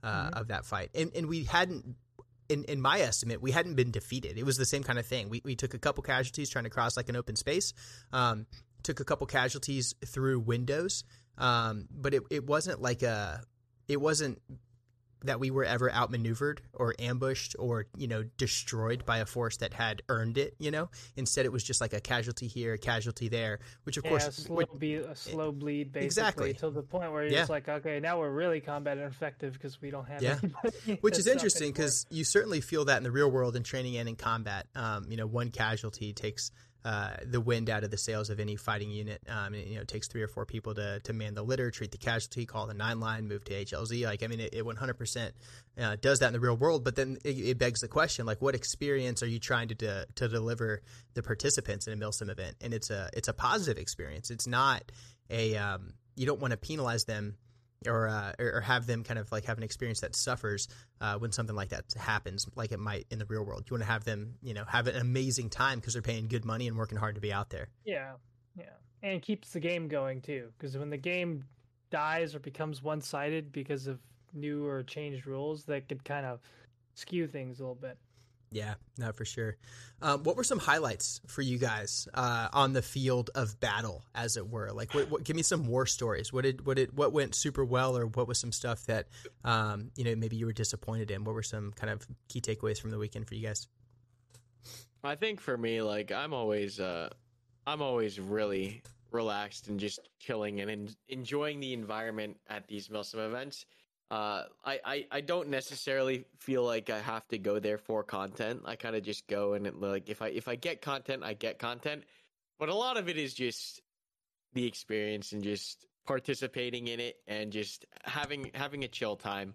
uh, mm-hmm. of that fight, and and we hadn't. In, in my estimate, we hadn't been defeated. It was the same kind of thing. We, we took a couple casualties trying to cross like an open space, um, took a couple casualties through windows, um, but it, it wasn't like a it wasn't that we were ever outmaneuvered or ambushed or you know destroyed by a force that had earned it you know? Instead it was just like a casualty here a casualty there which of yeah, course a slow, be- a slow bleed basically exactly. to the point where you're yeah. just like okay now we're really combat ineffective because we don't have yeah. which is interesting because you certainly feel that in the real world in training and in combat. Um, you know one casualty takes uh, the wind out of the sails of any fighting unit. Um, and, you know, it takes three or four people to, to man the litter, treat the casualty, call the nine line, move to HLZ. Like, I mean, it, it 100% uh, does that in the real world. But then it, it, begs the question, like, what experience are you trying to to deliver the participants in a Milsim event? And it's a it's a positive experience. It's not a um, you don't want to penalize them or, uh, or have them kind of like have an experience that suffers uh, when something like that happens, like it might in the real world. You want to have them, you know, have an amazing time because they're paying good money and working hard to be out there. Yeah, yeah, and keeps the game going too. Because when the game dies or becomes one sided because of new or changed rules, that could kind of skew things a little bit. Yeah, no, for sure. Um, what were some highlights for you guys uh, on the field of battle, as it were? Like, what, what, give me some war stories. What did what did what went super well, or what was some stuff that um, you know maybe you were disappointed in? What were some kind of key takeaways from the weekend for you guys? I think for me, like I'm always, uh, I'm always really relaxed and just chilling and en- enjoying the environment at these Milsim events uh, I, I, I don't necessarily feel like I have to go there for content. I kind of just go and it, like if I if I get content, I get content. But a lot of it is just the experience and just participating in it and just having having a chill time,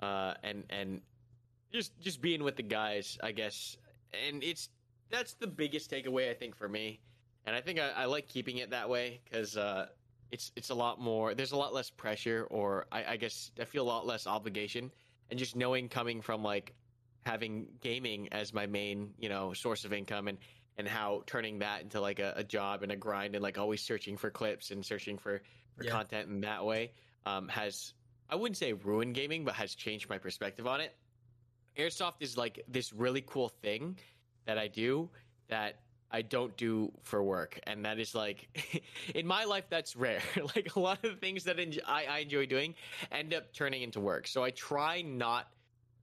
uh, and and just just being with the guys, I guess. And it's that's the biggest takeaway I think for me, and I think I, I like keeping it that way because uh, it's it's a lot more. There's a lot less pressure, or I, I guess I feel a lot less obligation, and just knowing coming from like having gaming as my main you know source of income and and how turning that into like a, a job and a grind and like always searching for clips and searching for, for yeah. content in that way um, has I wouldn't say ruined gaming, but has changed my perspective on it. Airsoft is like this really cool thing that I do that I don't do for work, and that is like in my life that's rare. like a lot of things that I, I enjoy doing end up turning into work. So I try not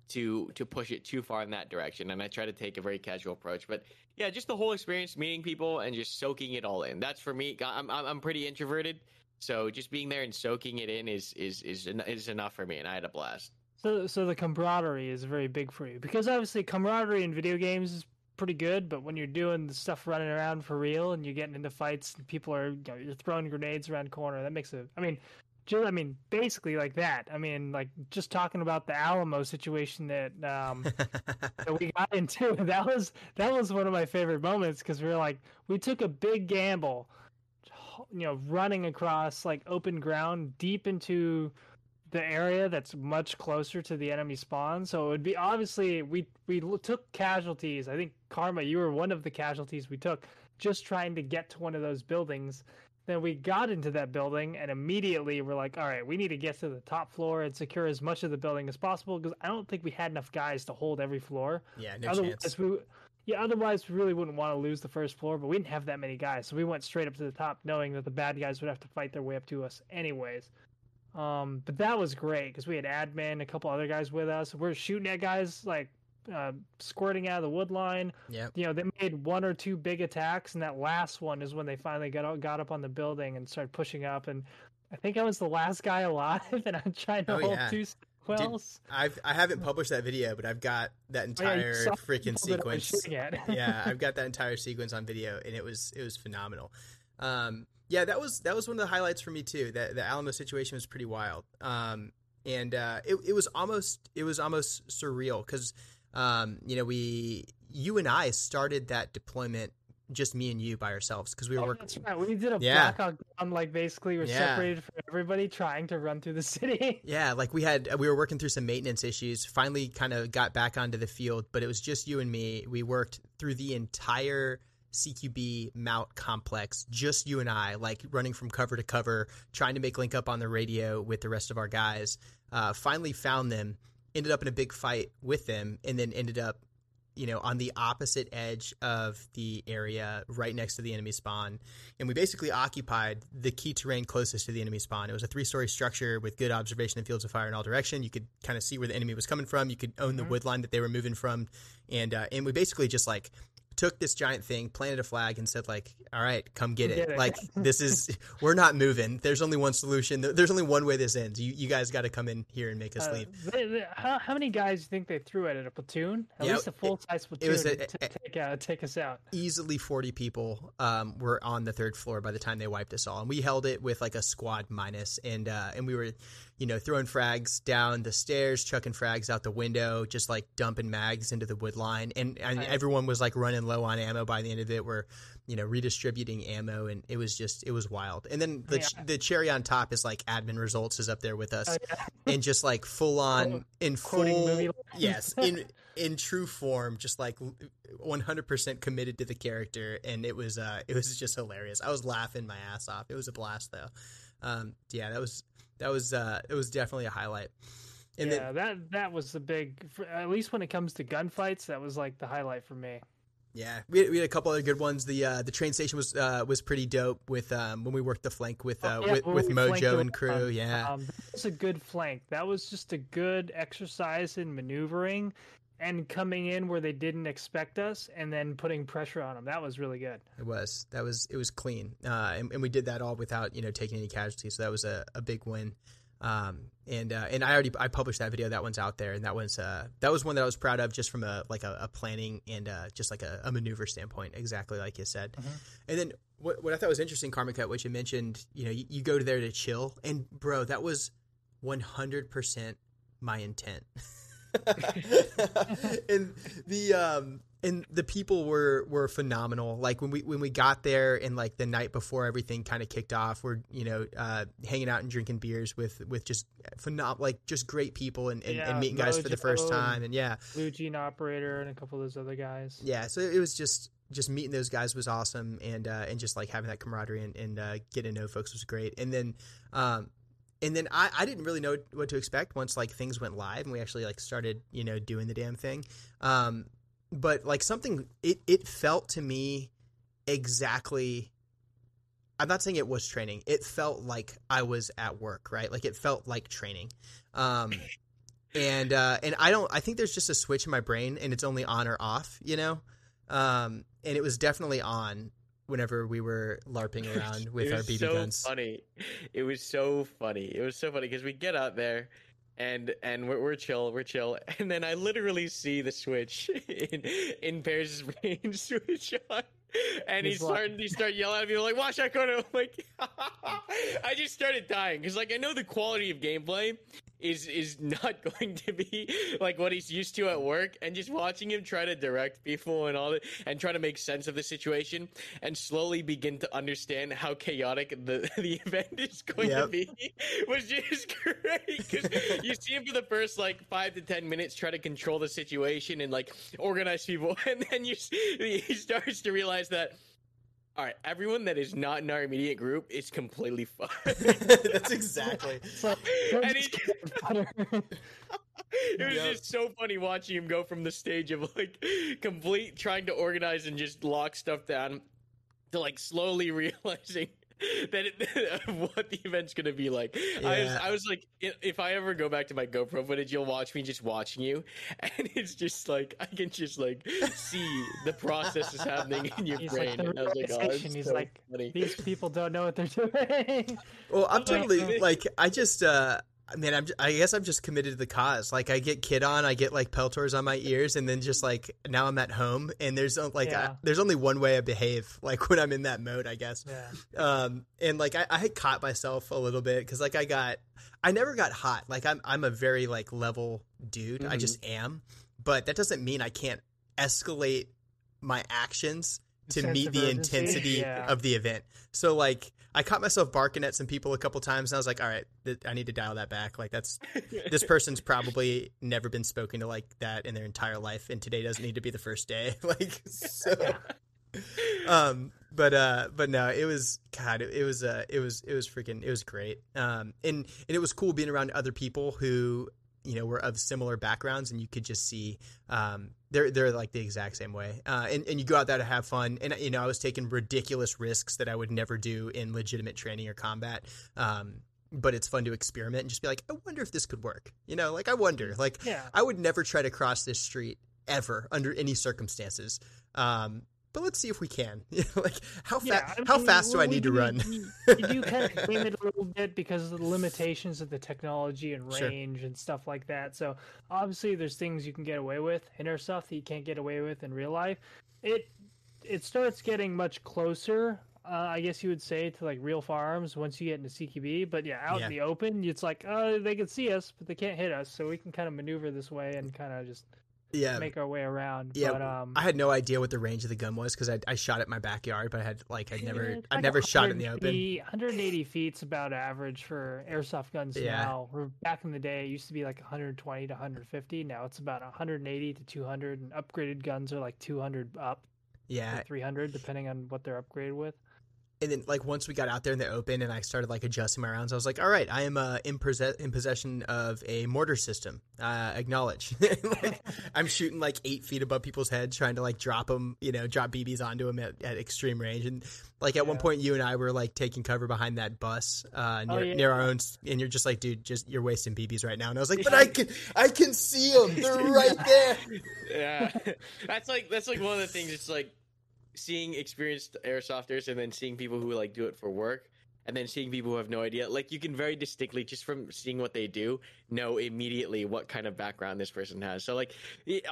to to push it too far in that direction, and I try to take a very casual approach. But yeah, just the whole experience, meeting people and just soaking it all in. That's for me. I'm I'm, I'm pretty introverted, so just being there and soaking it in is is is is enough for me, and I had a blast. So, so the camaraderie is very big for you because obviously camaraderie in video games is pretty good, but when you're doing the stuff running around for real and you're getting into fights and people are you know, you're throwing grenades around corner, that makes it. I mean, just, I mean, basically like that. I mean, like just talking about the Alamo situation that um that we got into. That was that was one of my favorite moments because we were like we took a big gamble, you know, running across like open ground deep into the area that's much closer to the enemy spawn. So it would be obviously we we took casualties. I think Karma, you were one of the casualties we took just trying to get to one of those buildings. Then we got into that building and immediately we're like, all right, we need to get to the top floor and secure as much of the building as possible because I don't think we had enough guys to hold every floor. Yeah, no otherwise chance. We, yeah, otherwise we really wouldn't want to lose the first floor, but we didn't have that many guys, so we went straight up to the top, knowing that the bad guys would have to fight their way up to us anyways. Um, but that was great because we had admin, a couple other guys with us. We're shooting at guys like uh, squirting out of the wood line. Yeah. You know, they made one or two big attacks, and that last one is when they finally got out, got up on the building and started pushing up. And I think I was the last guy alive, and I'm trying to oh, hold yeah. two Wells. I've I haven't published that video, but I've got that Oh, yeah, entire freaking people that I was sequence. yeah, I've got that entire sequence on video, and it was it was phenomenal. Um, yeah, that was that was one of the highlights for me too. That the Alamo situation was pretty wild, um, and uh, it it was almost it was almost surreal because um, you know we you and I started that deployment just me and you by ourselves because we were Oh, working. that's right. We did a Yeah. blackout on like basically we're Yeah. separated from everybody trying to run through the city. Yeah, like we had we were working through some maintenance issues. Finally, kind of got back onto the field, but it was just you and me. We worked through the entire CQB MOUT complex, just you and I, like running from cover to cover, trying to make link up on the radio with the rest of our guys. Uh, finally found them, ended up in a big fight with them, and then ended up, you know, on the opposite edge of the area, right next to the enemy spawn. And we basically occupied the key terrain closest to the enemy spawn. It was a three-story structure with good observation and fields of fire in all direction. You could kind of see where the enemy was coming from. You could own the Mhm. wood line that they were moving from, and uh, and we basically just like took this giant thing, planted a flag, and said like, "All right, come get, it. it. Like this is we're not moving. There's only one solution. There's only one way this ends. You you guys got to come in here and make us Uh, leave." they- they- how, how many guys do you think they threw at it? A platoon? At Yeah, least a full size platoon was a- to take, uh, take us out. easily 40 people um, were on the third floor by the time they wiped us all and we held it with like a squad minus and uh, and we were you know throwing frags down the stairs chucking frags out the window just like dumping mags into the wood line. And, and Right. everyone was like running low on ammo by the end of it we're you know redistributing ammo and it was just it was wild. And then the, Yeah. the cherry on top is like admin results is up there with us Oh, yeah. and just like full on in full movie yes in in true form just like 100% committed to the character. And it was uh it was just hilarious. I was laughing my ass off. It was a blast though. Um yeah that was that was uh it was definitely a highlight and yeah, that that was the big. For, at least when it comes to gunfights, that was like the highlight for me. Yeah, we had, we had a couple other good ones. The uh, the train station was uh, was pretty dope with um, when we worked the flank with uh, Oh, yeah, with, with Mojo and crew. um, yeah, um, that was a good flank. That was just a good exercise in maneuvering and coming in where they didn't expect us, and then putting pressure on them. That was really good. it was that was it was clean, uh, and, and we did that all without you know taking any casualties. So that was a, a big win. Um, and uh, and I already I published that video. That one's out there, and that one's uh, that was one that I was proud of just from a like a, a planning and uh, just like a, a maneuver standpoint. Exactly like you said. Mhm. And then what what I thought was interesting, Karmakut, which you mentioned, you know, you, you go to there to chill, and bro, that was one hundred percent my intent. and the um and the people were were phenomenal. Like when we when we got there and like the night before everything kind of kicked off we're you know uh hanging out and drinking beers with with just phenom like just great people and, and, Yeah, and meeting guys for the first time and yeah. Blue Gene Operator and a couple of those other guys. yeah so it was just just meeting those guys was awesome and uh and just like having that camaraderie and, and uh getting to know folks was great. And then um and then I, I didn't really know what to expect once like things went live and we actually like started you know doing the damn thing. Um but like something it, it felt to me exactly i'm not saying it was training. It felt like i was at work right? Like it felt like training. Um and uh and i don't i think there's just a switch in my brain and it's only on or off you know? Um and it was definitely on whenever we were larping around with it our bb so guns Funny, it was so funny. It was so funny because we get out there, and and we're, we're chill, we're chill, and then I literally see the switch in in Paris' brain switch on. And he's He's starting, he start yelling at me like, "Watch that corner!" Oh I'm like, I just started dying because, like, I know the quality of gameplay is is not going to be like what he's used to at work, and just watching him try to direct people and all that, and try to make sense of the situation, and slowly begin to understand how chaotic the the event is going to be was just great because you see him for the first like five to ten minutes try to control the situation and like organize people, and then you he starts to realize that. All right, everyone that is not in our immediate group is completely fucked. that's exactly So, And he- it was Yep. just so funny watching him go from the stage of like complete trying to organize and just lock stuff down to like slowly realizing that it, of what the event's gonna be like. I was, I was like, if I ever go back to my GoPro footage, you'll watch me just watching you, and it's just like I can just like see the process is happening in your He's like, brain. the and I was like, oh, he's so like, funny. These people don't know what they're doing. Well, I'm totally like I just uh I mean, I'm, I guess I'm just committed to the cause. Like, I get kid on, I get like Peltors on my ears, and then just like now I'm at home, and there's like Yeah. I, there's only one way I behave, like when I'm in that mode, I guess. Yeah. Um, and like I, I had caught myself a little bit because like I got, I never got hot. Like I'm I'm a very like level dude. I Mhm. just am, but that doesn't mean I can't escalate my actions to meet the urgency? intensity Yeah. of the event. So like I caught myself barking at some people a couple times and I was like, all right, th- I need to dial that back. Like that's this person's probably never been spoken to like that in their entire life and today doesn't need to be the first day. like so um but uh but no it was god it, it was uh it was it was freaking it was great um and and it was cool being around other people who you know were of similar backgrounds and you could just see um they're they're like the exact same way. Uh and, and you go out there to have fun. And you know i was taking ridiculous risks that i would never do in legitimate training or combat. Um but it's fun to experiment and just be like i wonder if this could work. You know like i wonder. Like Yeah. I would never try to cross this street ever under any circumstances. Um, but let's see if we can. like how Yeah, I how mean, fast do I need to run? You, do kind of game it a little bit because of the limitations of the technology and Sure. range and stuff like that. So obviously, there's things you can get away with in airsoft that you can't get away with in real life. It it starts getting much closer. Uh, I guess you would say to like real farms once you get into CQB, but yeah, out Yeah. in the open, it's like uh, they can see us, but they can't hit us, so we can kind of maneuver this way and kind of just yeah. make our way around. Yeah, but, um, I had no idea what the range of the gun was because I, I shot it in my backyard, but I had like I'd never It's I like never shot it in the open. 180 180 feet's about average for airsoft guns Yeah. now. We're- Back in the day, it used to be like 120 to 150. Now it's about 180 to 200, and upgraded guns are like 200 up, Yeah, 300, depending on what they're upgraded with. And then like once we got out there in the open and I started like adjusting my rounds, I was like, all right, I am uh, in, possess- in possession of a mortar system. Uh, acknowledge. like, I'm shooting like eight feet above people's heads, trying to like drop them, you know, drop BBs onto them at, at extreme range. And like at one point, you and I were like taking cover behind that bus uh, near, Oh, yeah. near our own, and you're just like, dude, just you're wasting BBs right now. And I was like, but I can, I can see them. They're right there. yeah, that's like that's like one of the things. It's like seeing experienced airsofters and then seeing people who like do it for work, and then seeing people who have no idea. Like you can very distinctly just from seeing what they do know immediately what kind of background this person has. So like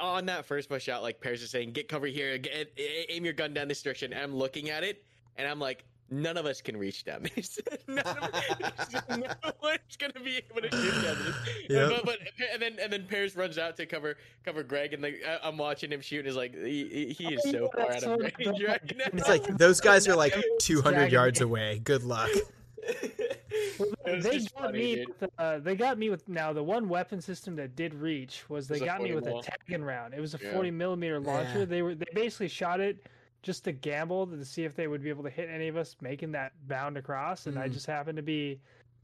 on that first push out, like Paris is saying, "Get cover here, get, aim your gun down this direction." And I'm looking at it, and I'm like. None of us can reach them. None of- no one's gonna be able to shoot them. Yep. But, but and then and then Paris runs out to cover cover Greg, and like I- I'm watching him shoot, and is like he, he he is Oh, so far that's out of range right now. It's like those guys are like 200 yards away. Good luck. Well, It was they got funny, me. dude. With, uh, they got me with now the one weapon system that did reach was they was got me with mil. a tagging round. It was a Yeah. 40 millimeter launcher. Yeah. They were they basically shot it just to gamble to see if they would be able to hit any of us making that bound across, and I Mhm. just happened to be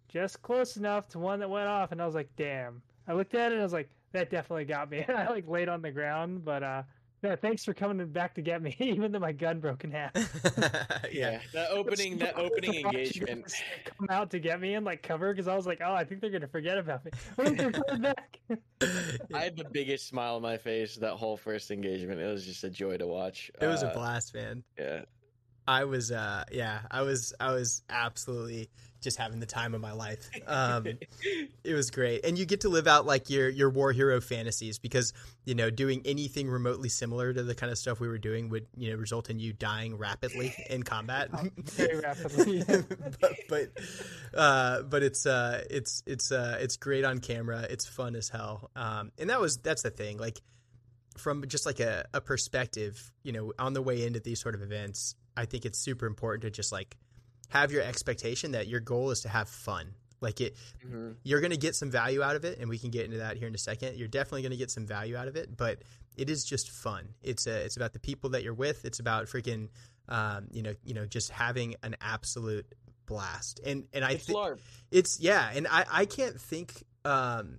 just close enough to one that went off, and I was like, damn. I looked at it and I was like, that definitely got me. And I like laid on the ground, but uh, no, thanks for coming back to get me, even though my gun broke in half. yeah. the opening the opening engagement. come out to get me and like cover because I was like, oh, I think they're gonna forget about me. What if they're coming back? I had the biggest smile on my face that whole first engagement. It was just a joy to watch. It was a Uh, blast, man. Yeah, I was uh yeah, I was I was absolutely just having the time of my life. Um it was great. And you get to live out like your your war hero fantasies because, you know, doing anything remotely similar to the kind of stuff we were doing would, you know, result in you dying rapidly in combat. Very rapidly. but but uh but it's uh it's it's uh it's great on camera. It's fun as hell. Um and that was that's the thing. Like from just like a, a perspective, you know, on the way into these sort of events, I think it's super important to just like have your expectation that your goal is to have fun. Like it, Mhm. you're going to get some value out of it, and we can get into that here in a second. You're definitely going to get some value out of it, but it is just fun. It's a, it's about the people that you're with. It's about freaking, um, you know, you know, just having an absolute blast. And and I think it's yeah, and I I can't think um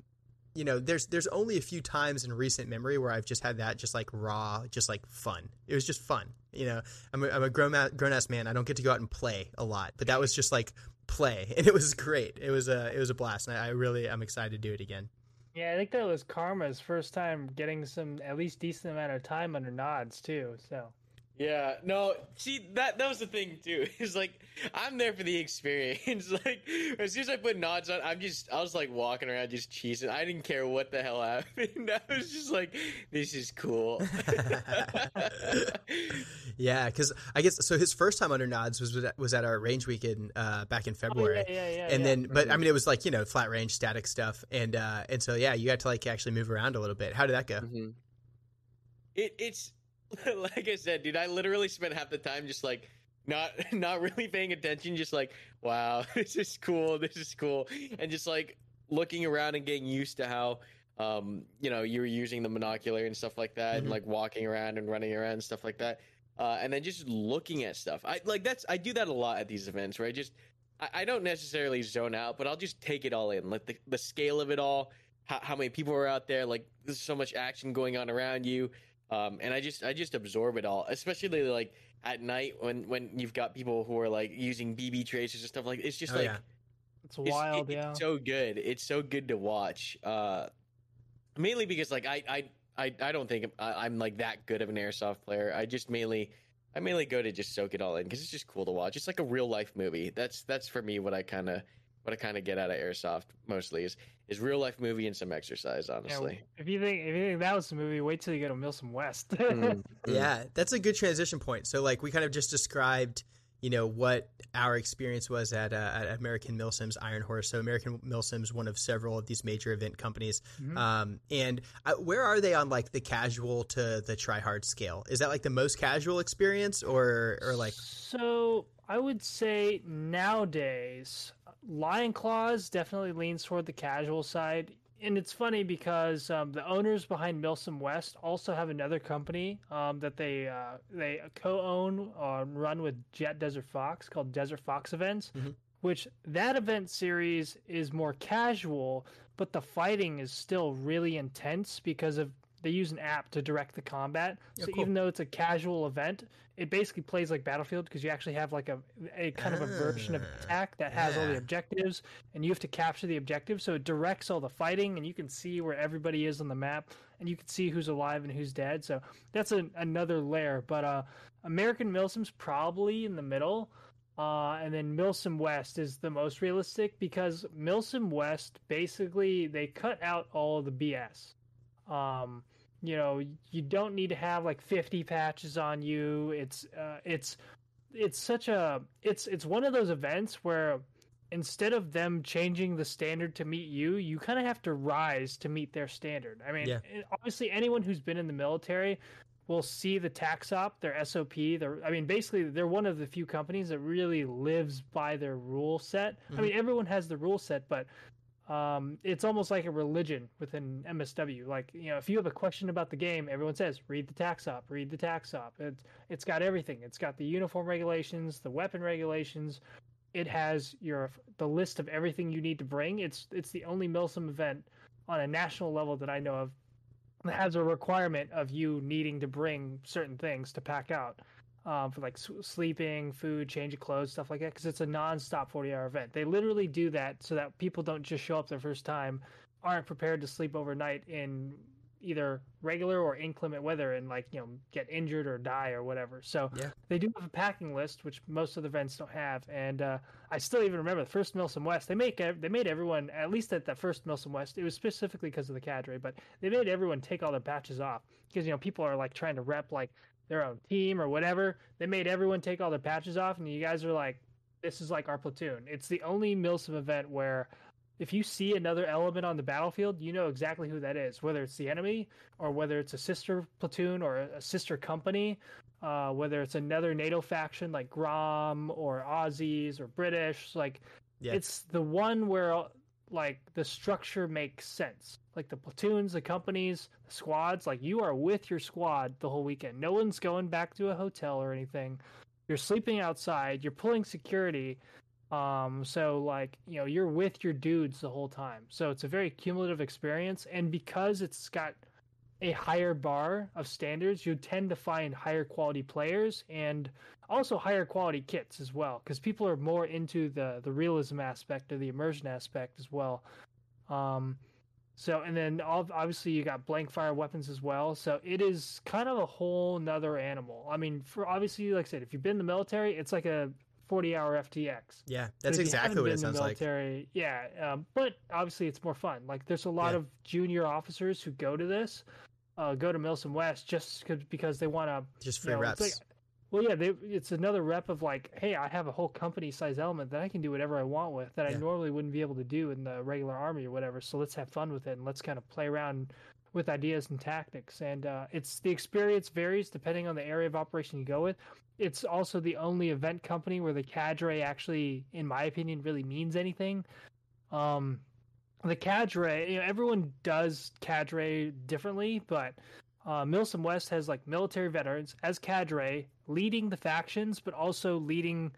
you know there's there's only a few times in recent memory where I've just had that just like raw just like fun. It was just fun. You know, I'm a, I'm a grown ma- grown ass man. I don't get to go out and play a lot, but that was just like play and it was great. It was a it was a blast and I, I really I'm excited to do it again. yeah, I think that was Karma's first time getting some at least decent amount of time under nods too. So Yeah, no, see that that was the thing too. Is like I'm there for the experience. like as soon as I put nods on, I'm just I was like walking around just cheesing. I didn't care what the hell happened. I was just like, this is cool. yeah, because I guess so. His first time under nods was was at our range weekend uh, back in February, Oh, yeah, yeah, yeah, and then but I mean it was like you know flat range static stuff, and uh, and so yeah, you got to like actually move around a little bit. How did that go? Mhm. It it's like I said, dude. I literally spent half the time just like not not really paying attention, just like wow, this is cool, this is cool, and just like looking around and getting used to how um you know you were using the monocular and stuff like that, Mhm. and like walking around and running around and stuff like that. Uh, and then just looking at stuff. I like that's I do that a lot at these events where I just I, I don't necessarily zone out, but I'll just take it all in, like the the scale of it all, how, how many people are out there, like there's so much action going on around you, um, and I just I just absorb it all, especially like at night when when you've got people who are like using BB tracers and stuff like it's just Oh, like yeah. It's it's, wild, it- yeah. it's so good. It's so good to watch. Uh, mainly because like I I I, I don't think I, I'm like that good of an airsoft player. I just mainly I mainly go to just soak it all in because it's just cool to watch. It's like a real life movie. That's that's for me what I kind of what I kind of get out of airsoft mostly is is real life movie and some exercise. Yeah, Honestly, if you think if you think that was the movie, wait till you go to Milsim West. Mm, mm. Yeah, that's a good transition point. So, like, we kind of just described, you know, what our experience was at, uh, at American Milsims Iron Horse. So, American Milsims, one of several of these major event companies. Mhm. Um, and uh, where are they on like the casual to the try hard scale? Is that like the most casual experience, or or like? So I would say nowadays, Lion Claws definitely leans toward the casual side. And it's funny because um, the owners behind Milsim West also have another company um, that they uh, they co-own or run with Jet Desert Fox called Desert Fox Events, Mhm. which that event series is more casual, but the fighting is still really intense because of they use an app to direct the combat. Yeah, so cool. even though it's a casual event, it basically plays like Battlefield because you actually have like a, a kind of a version of Ah, ATAK that has all the objectives and you have to capture the objective. So it directs all the fighting and you can see where everybody is on the map and you can see who's alive and who's dead. So that's a, another layer. But uh, American Milsim's probably in the middle. Uh, and then Milsim West is the most realistic because Milsim West basically they cut out all of the BS. Um, you know, you don't need to have like 50 patches on you. It's uh, it's it's such a it's it's one of those events where instead of them changing the standard to meet you, you kind of have to rise to meet their standard. I mean, Yeah. obviously anyone who's been in the military will see the TACSOP, their SOP. Their, I mean, basically they're one of the few companies that really lives by their rule set. I Mhm. mean, everyone has the rule set, but um, it's almost like a religion within MSW. Like, you know, if you have a question about the game, everyone says, read the TACSOP, read the TACSOP. It's, it's got everything. It's got the uniform regulations, the weapon regulations. It has your the list of everything you need to bring. It's it's the only Milsim event on a national level that I know of that has a requirement of you needing to bring certain things to pack out um, for like sleeping, food, change of clothes, stuff like that. Because it's a non-stop forty-hour event. They literally do that so that people don't just show up their first time, aren't prepared to sleep overnight in either regular or inclement weather and like you know get injured or die or whatever. So Yeah. they do have a packing list, which most of the events don't have. And uh, I still even remember the first Milsim West. They make they made everyone at least at the first Milsim West. It was specifically because of the cadre, but they made everyone take all their patches off because you know people are like trying to rep like their own team or whatever. They made everyone take all their patches off, and you guys are like, this is like our platoon. It's the only Milsim event where if you see another element on the battlefield, you know exactly who that is, whether it's the enemy or whether it's a sister platoon or a sister company, uh, whether it's another NATO faction like Grom or Aussies or British. Like, Yeah. it's the one where like the structure makes sense. Like the platoons, the companies, the squads. Like you are with your squad the whole weekend. No one's going back to a hotel or anything. You're sleeping outside. You're pulling security. Um, so like, you know, you're with your dudes the whole time. So it's a very cumulative experience. And because it's got a higher bar of standards, you tend to find higher quality players and also higher quality kits as well. Because people are more into the the realism aspect or the immersion aspect as well. Um, So and then obviously you got blank fire weapons as well. So it is kind of a whole nother animal. I mean, for obviously, like I said, if you've been in the military, it's like a 40 hour FTX. Yeah, that's exactly what it sounds like. military, Yeah, um, but obviously it's more fun. Like there's a lot Yeah. of junior officers who go to this, uh, go to Milsim West just because they want to Just you free know, it's reps. like- well, yeah, they, it's another rep of like, hey, I have a whole company size element that I can do whatever I want with that Yeah. I normally wouldn't be able to do in the regular army or whatever. So let's have fun with it and let's kind of play around with ideas and tactics. And uh, it's the experience varies depending on the area of operation you go with. It's also the only event company where the cadre actually, in my opinion, really means anything. Um, the cadre, you know, everyone does cadre differently, but uh, Milsim West has like military veterans as cadre leading the factions, but also leading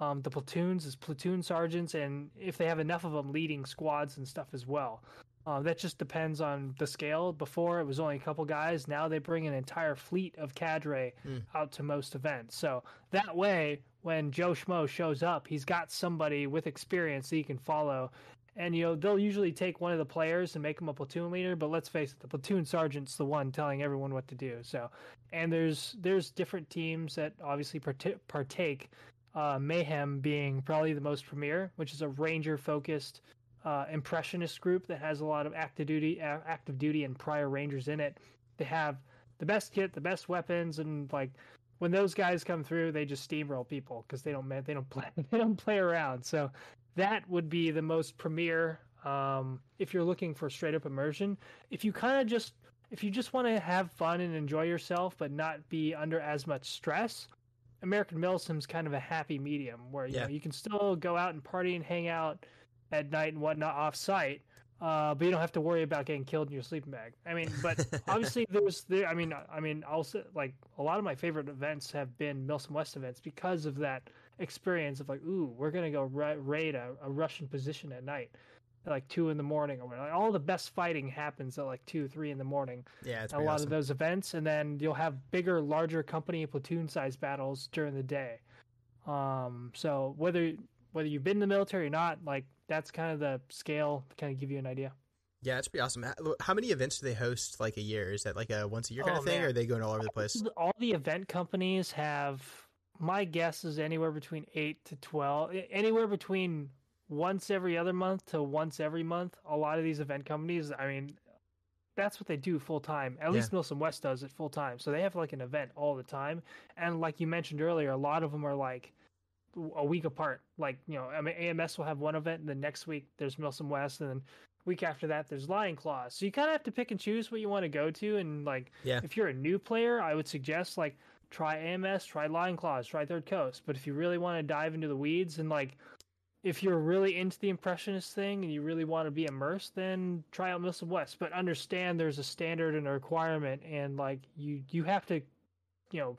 um, the platoons as platoon sergeants, and if they have enough of them, leading squads and stuff as well. Uh, that just depends on the scale. Before it was only a couple guys. Now they bring an entire fleet of cadre Mm. out to most events. So that way, when Joe Schmo shows up, he's got somebody with experience that he can follow. And you know they'll usually take one of the players and make him a platoon leader. But let's face it, the platoon sergeant's the one telling everyone what to do. So, and there's there's different teams that obviously partake. Uh, Mayhem being probably the most premier, which is a ranger focused uh, impressionist group that has a lot of active duty, active duty, and prior rangers in it. They have the best kit, the best weapons, and like when those guys come through, they just steamroll people because they don't they don't play they don't play around. So that would be the most premier um, if you're looking for straight up immersion. If you kind of just if you just want to have fun and enjoy yourself, but not be under as much stress, American Milsim's kind of a happy medium where you Yeah. know you can still go out and party and hang out at night and whatnot off site. Uh, but you don't have to worry about getting killed in your sleeping bag. I mean, but obviously there's there. I mean, I mean, also like a lot of my favorite events have been Milsim West events because of that experience of like, ooh, we're gonna go ra- raid a, a Russian position at night, at like two in the morning or whatever. All the best fighting happens at like two, three in the morning Yeah, it's a lot awesome. of those events, and then you'll have bigger, larger company platoon size battles during the day. Um, so whether whether you've been in the military or not, like that's kind of the scale to kind of give you an idea. Yeah, it's pretty awesome. How- How many events do they host like a year? Is that like a once a year kind Oh, of thing, man. or are they going all over the place? All the event companies have. My guess is anywhere between eight to twelve, anywhere between once every other month to once every month. A lot of these event companies, I mean, that's what they do full time. At Yeah. least Milsim West does it full time. So they have like an event all the time. And like you mentioned earlier, a lot of them are like a week apart. Like, you know, I mean, AMS will have one event, and the next week there's Milsim West, and then week after that there's Lion Claws. So you kind of have to pick and choose what you want to go to. And like, Yeah. if you're a new player, I would suggest like try AMS, try Lion Claws, try Third Coast. But if you really want to dive into the weeds and like, if you're really into the impressionist thing and you really want to be immersed, then try out Milsim West. But understand there's a standard and a requirement, and like you you have to, you know,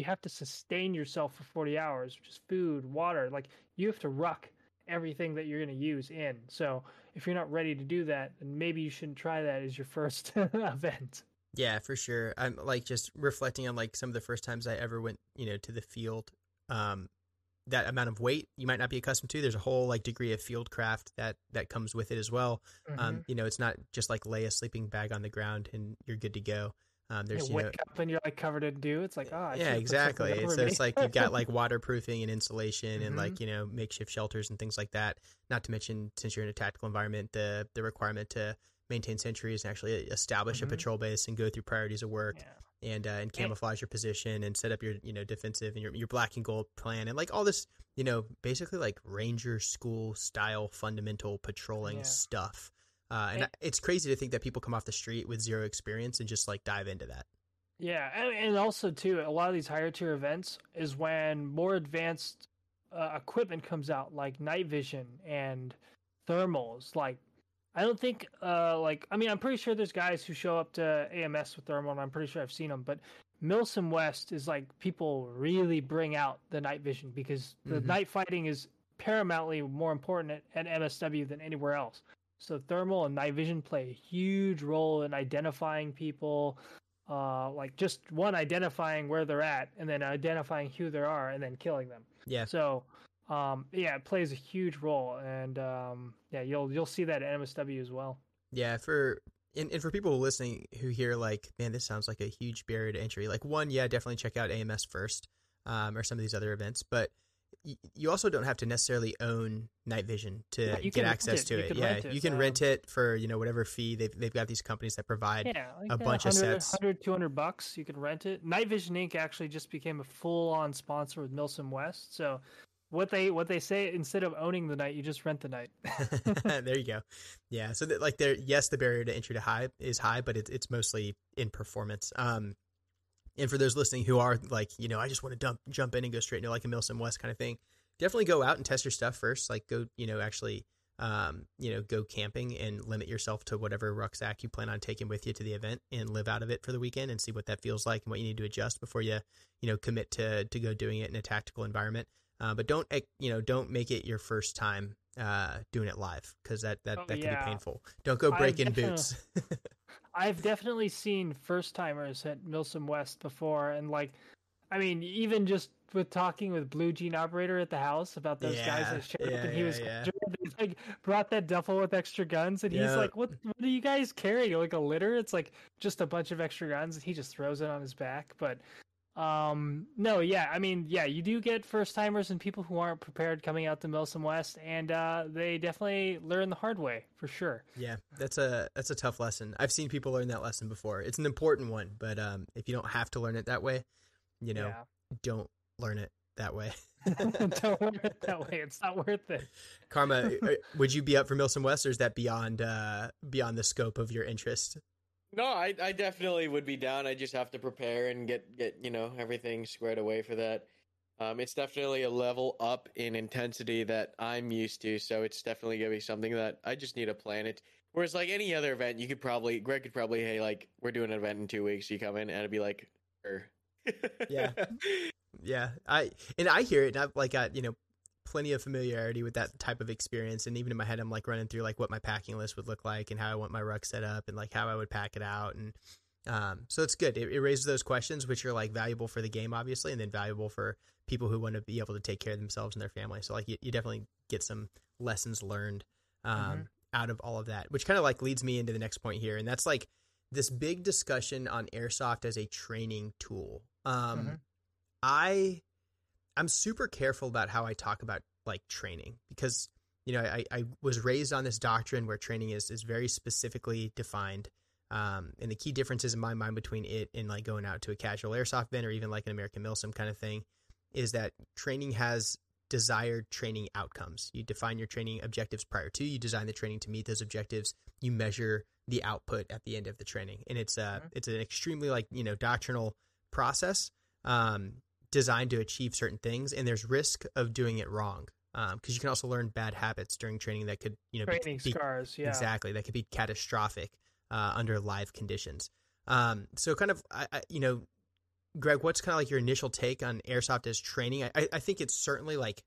you have to sustain yourself for 40 hours, which is food, water. Like you have to ruck everything that you're going to use in. So if you're not ready to do that, then maybe you shouldn't try that as your first event. Yeah, for sure. I'm like just reflecting on like some of the first times I ever went, you know, to the field. Um, that amount of weight you might not be accustomed to. There's a whole like degree of field craft that that comes with it as well. Mm-hmm. Um, you know, it's not just like lay a sleeping bag on the ground and you're good to go. Um, there's you you know, and you're like covered in dew. It's like, oh, I yeah, something exactly. So it's like you've got like waterproofing and insulation and Mhm. like you know makeshift shelters and things like that. Not to mention, since you're in a tactical environment, the the requirement to maintain sentries and actually establish Mhm. a patrol base and go through priorities of work Yeah. and uh, and camouflage your position and set up your you know defensive and your your black and gold plan and like all this you know basically like ranger school style fundamental patrolling Yeah. stuff. Uh, and And- it's crazy to think that people come off the street with zero experience and just like dive into that. Yeah, and, and also too, a lot of these higher tier events is when more advanced uh, equipment comes out, like night vision and thermals. Like, I don't think, uh, like, I mean, I'm pretty sure there's guys who show up to AMS with thermal, and I'm pretty sure I've seen them. But Milsim West is like people really bring out the night vision because the Mhm. night fighting is paramountly more important at, at MSW than anywhere else. So thermal and night vision play a huge role in identifying people, uh, like just one identifying where they're at, and then identifying who they are, and then killing them. Yeah. So, um, yeah, it plays a huge role, and um, yeah, you'll you'll see that at MSW as well. Yeah, for and, and for people listening who hear like, man, this sounds like a huge barrier to entry. Like one, yeah, definitely check out AMS first, um, or some of these other events. But you also don't have to necessarily own night vision to Yeah, you get access it. to it. can Yeah, it, you can um, rent it for you know whatever fee they've they've got these companies that provide. Yeah, like a bunch of 100, sets. 100, 200 bucks. You can rent it. Night Vision Inc. actually just became a full-on sponsor with Milsim West. So, what they what they say instead of owning the night, you just rent the night. there you go. Yeah, so that, like there, yes, the barrier to entry to high is high, but it's it's mostly in performance. Um, and for those listening who are like, you know, I just want to dump jump in and go straight into like a Milsim West kind of thing, definitely go out and test your stuff first. Like go, you know, actually, um, you know, go camping and limit yourself to whatever rucksack you plan on taking with you to the event and live out of it for the weekend and see what that feels like and what you need to adjust before you, you know, commit to to go doing it in a tactical environment. Uh, but don't eh, you know don't make it your first time uh, doing it live because that that, Oh, that can yeah. be painful. Don't go breaking boots. I've definitely seen first timers at Milsim West before, and like, I mean, even just with talking with Blue Jean Operator at the house about those guys Yeah, that showed yeah, up, and he yeah, was yeah. like brought that duffel with extra guns, and he's like, "What? What are you guys carrying? Like a litter? It's like just a bunch of extra guns." And he just throws it on his back, but. Um no yeah I mean yeah you do get first timers and people who aren't prepared coming out to Milsim West and uh they definitely learn the hard way for sure yeah, that's a that's a tough lesson. I've seen people learn that lesson before. It's an important one, but um, if you don't have to learn it that way, you know, yeah don't learn it that way. Don't learn it that way. It's not worth it. Karma, uh, would you be up for Milsim West, or is that beyond uh, beyond the scope of your interest? No, I I definitely would be down. I just have to prepare and get get you know everything squared away for that. Um, it's definitely a level up in intensity that I'm used to, so it's definitely gonna be something that I just need to plan it. Whereas like any other event, you could probably Greg could probably hey like we're doing an event in two weeks, you come in and it'd be like, sure. Yeah. Yeah, I and I hear it, and I've like got you know plenty of familiarity with that type of experience, and even in my head, I'm like running through like what my packing list would look like and how I want my ruck set up and like how I would pack it out, and um, so it's good. It, it raises those questions, which are like valuable for the game, obviously, and then valuable for people who want to be able to take care of themselves and their family. So like you, you definitely get some lessons learned um, Mhm. out of all of that, which kind of like leads me into the next point here, and that's like this big discussion on airsoft as a training tool. Um, Mhm. I I'm super careful about how I talk about like training because you know I, I was raised on this doctrine where training is is very specifically defined. Um, and the key differences in my mind between it and like going out to a casual airsoft event or even like an American Milsim kind of thing is that training has desired training outcomes. You define your training objectives prior to, you design the training to meet those objectives, you measure the output at the end of the training. And it's uh Mhm. it's an extremely like, you know, doctrinal process um designed to achieve certain things and there's risk of doing it wrong. Um because you can also learn bad habits during training that could, you know, be- Training be, scars, yeah. Exactly. That could be catastrophic uh, under live conditions. Um, so, kind of, I, I, you know, Greg, what's kind of like your initial take on airsoft as training? I, I- think it's certainly like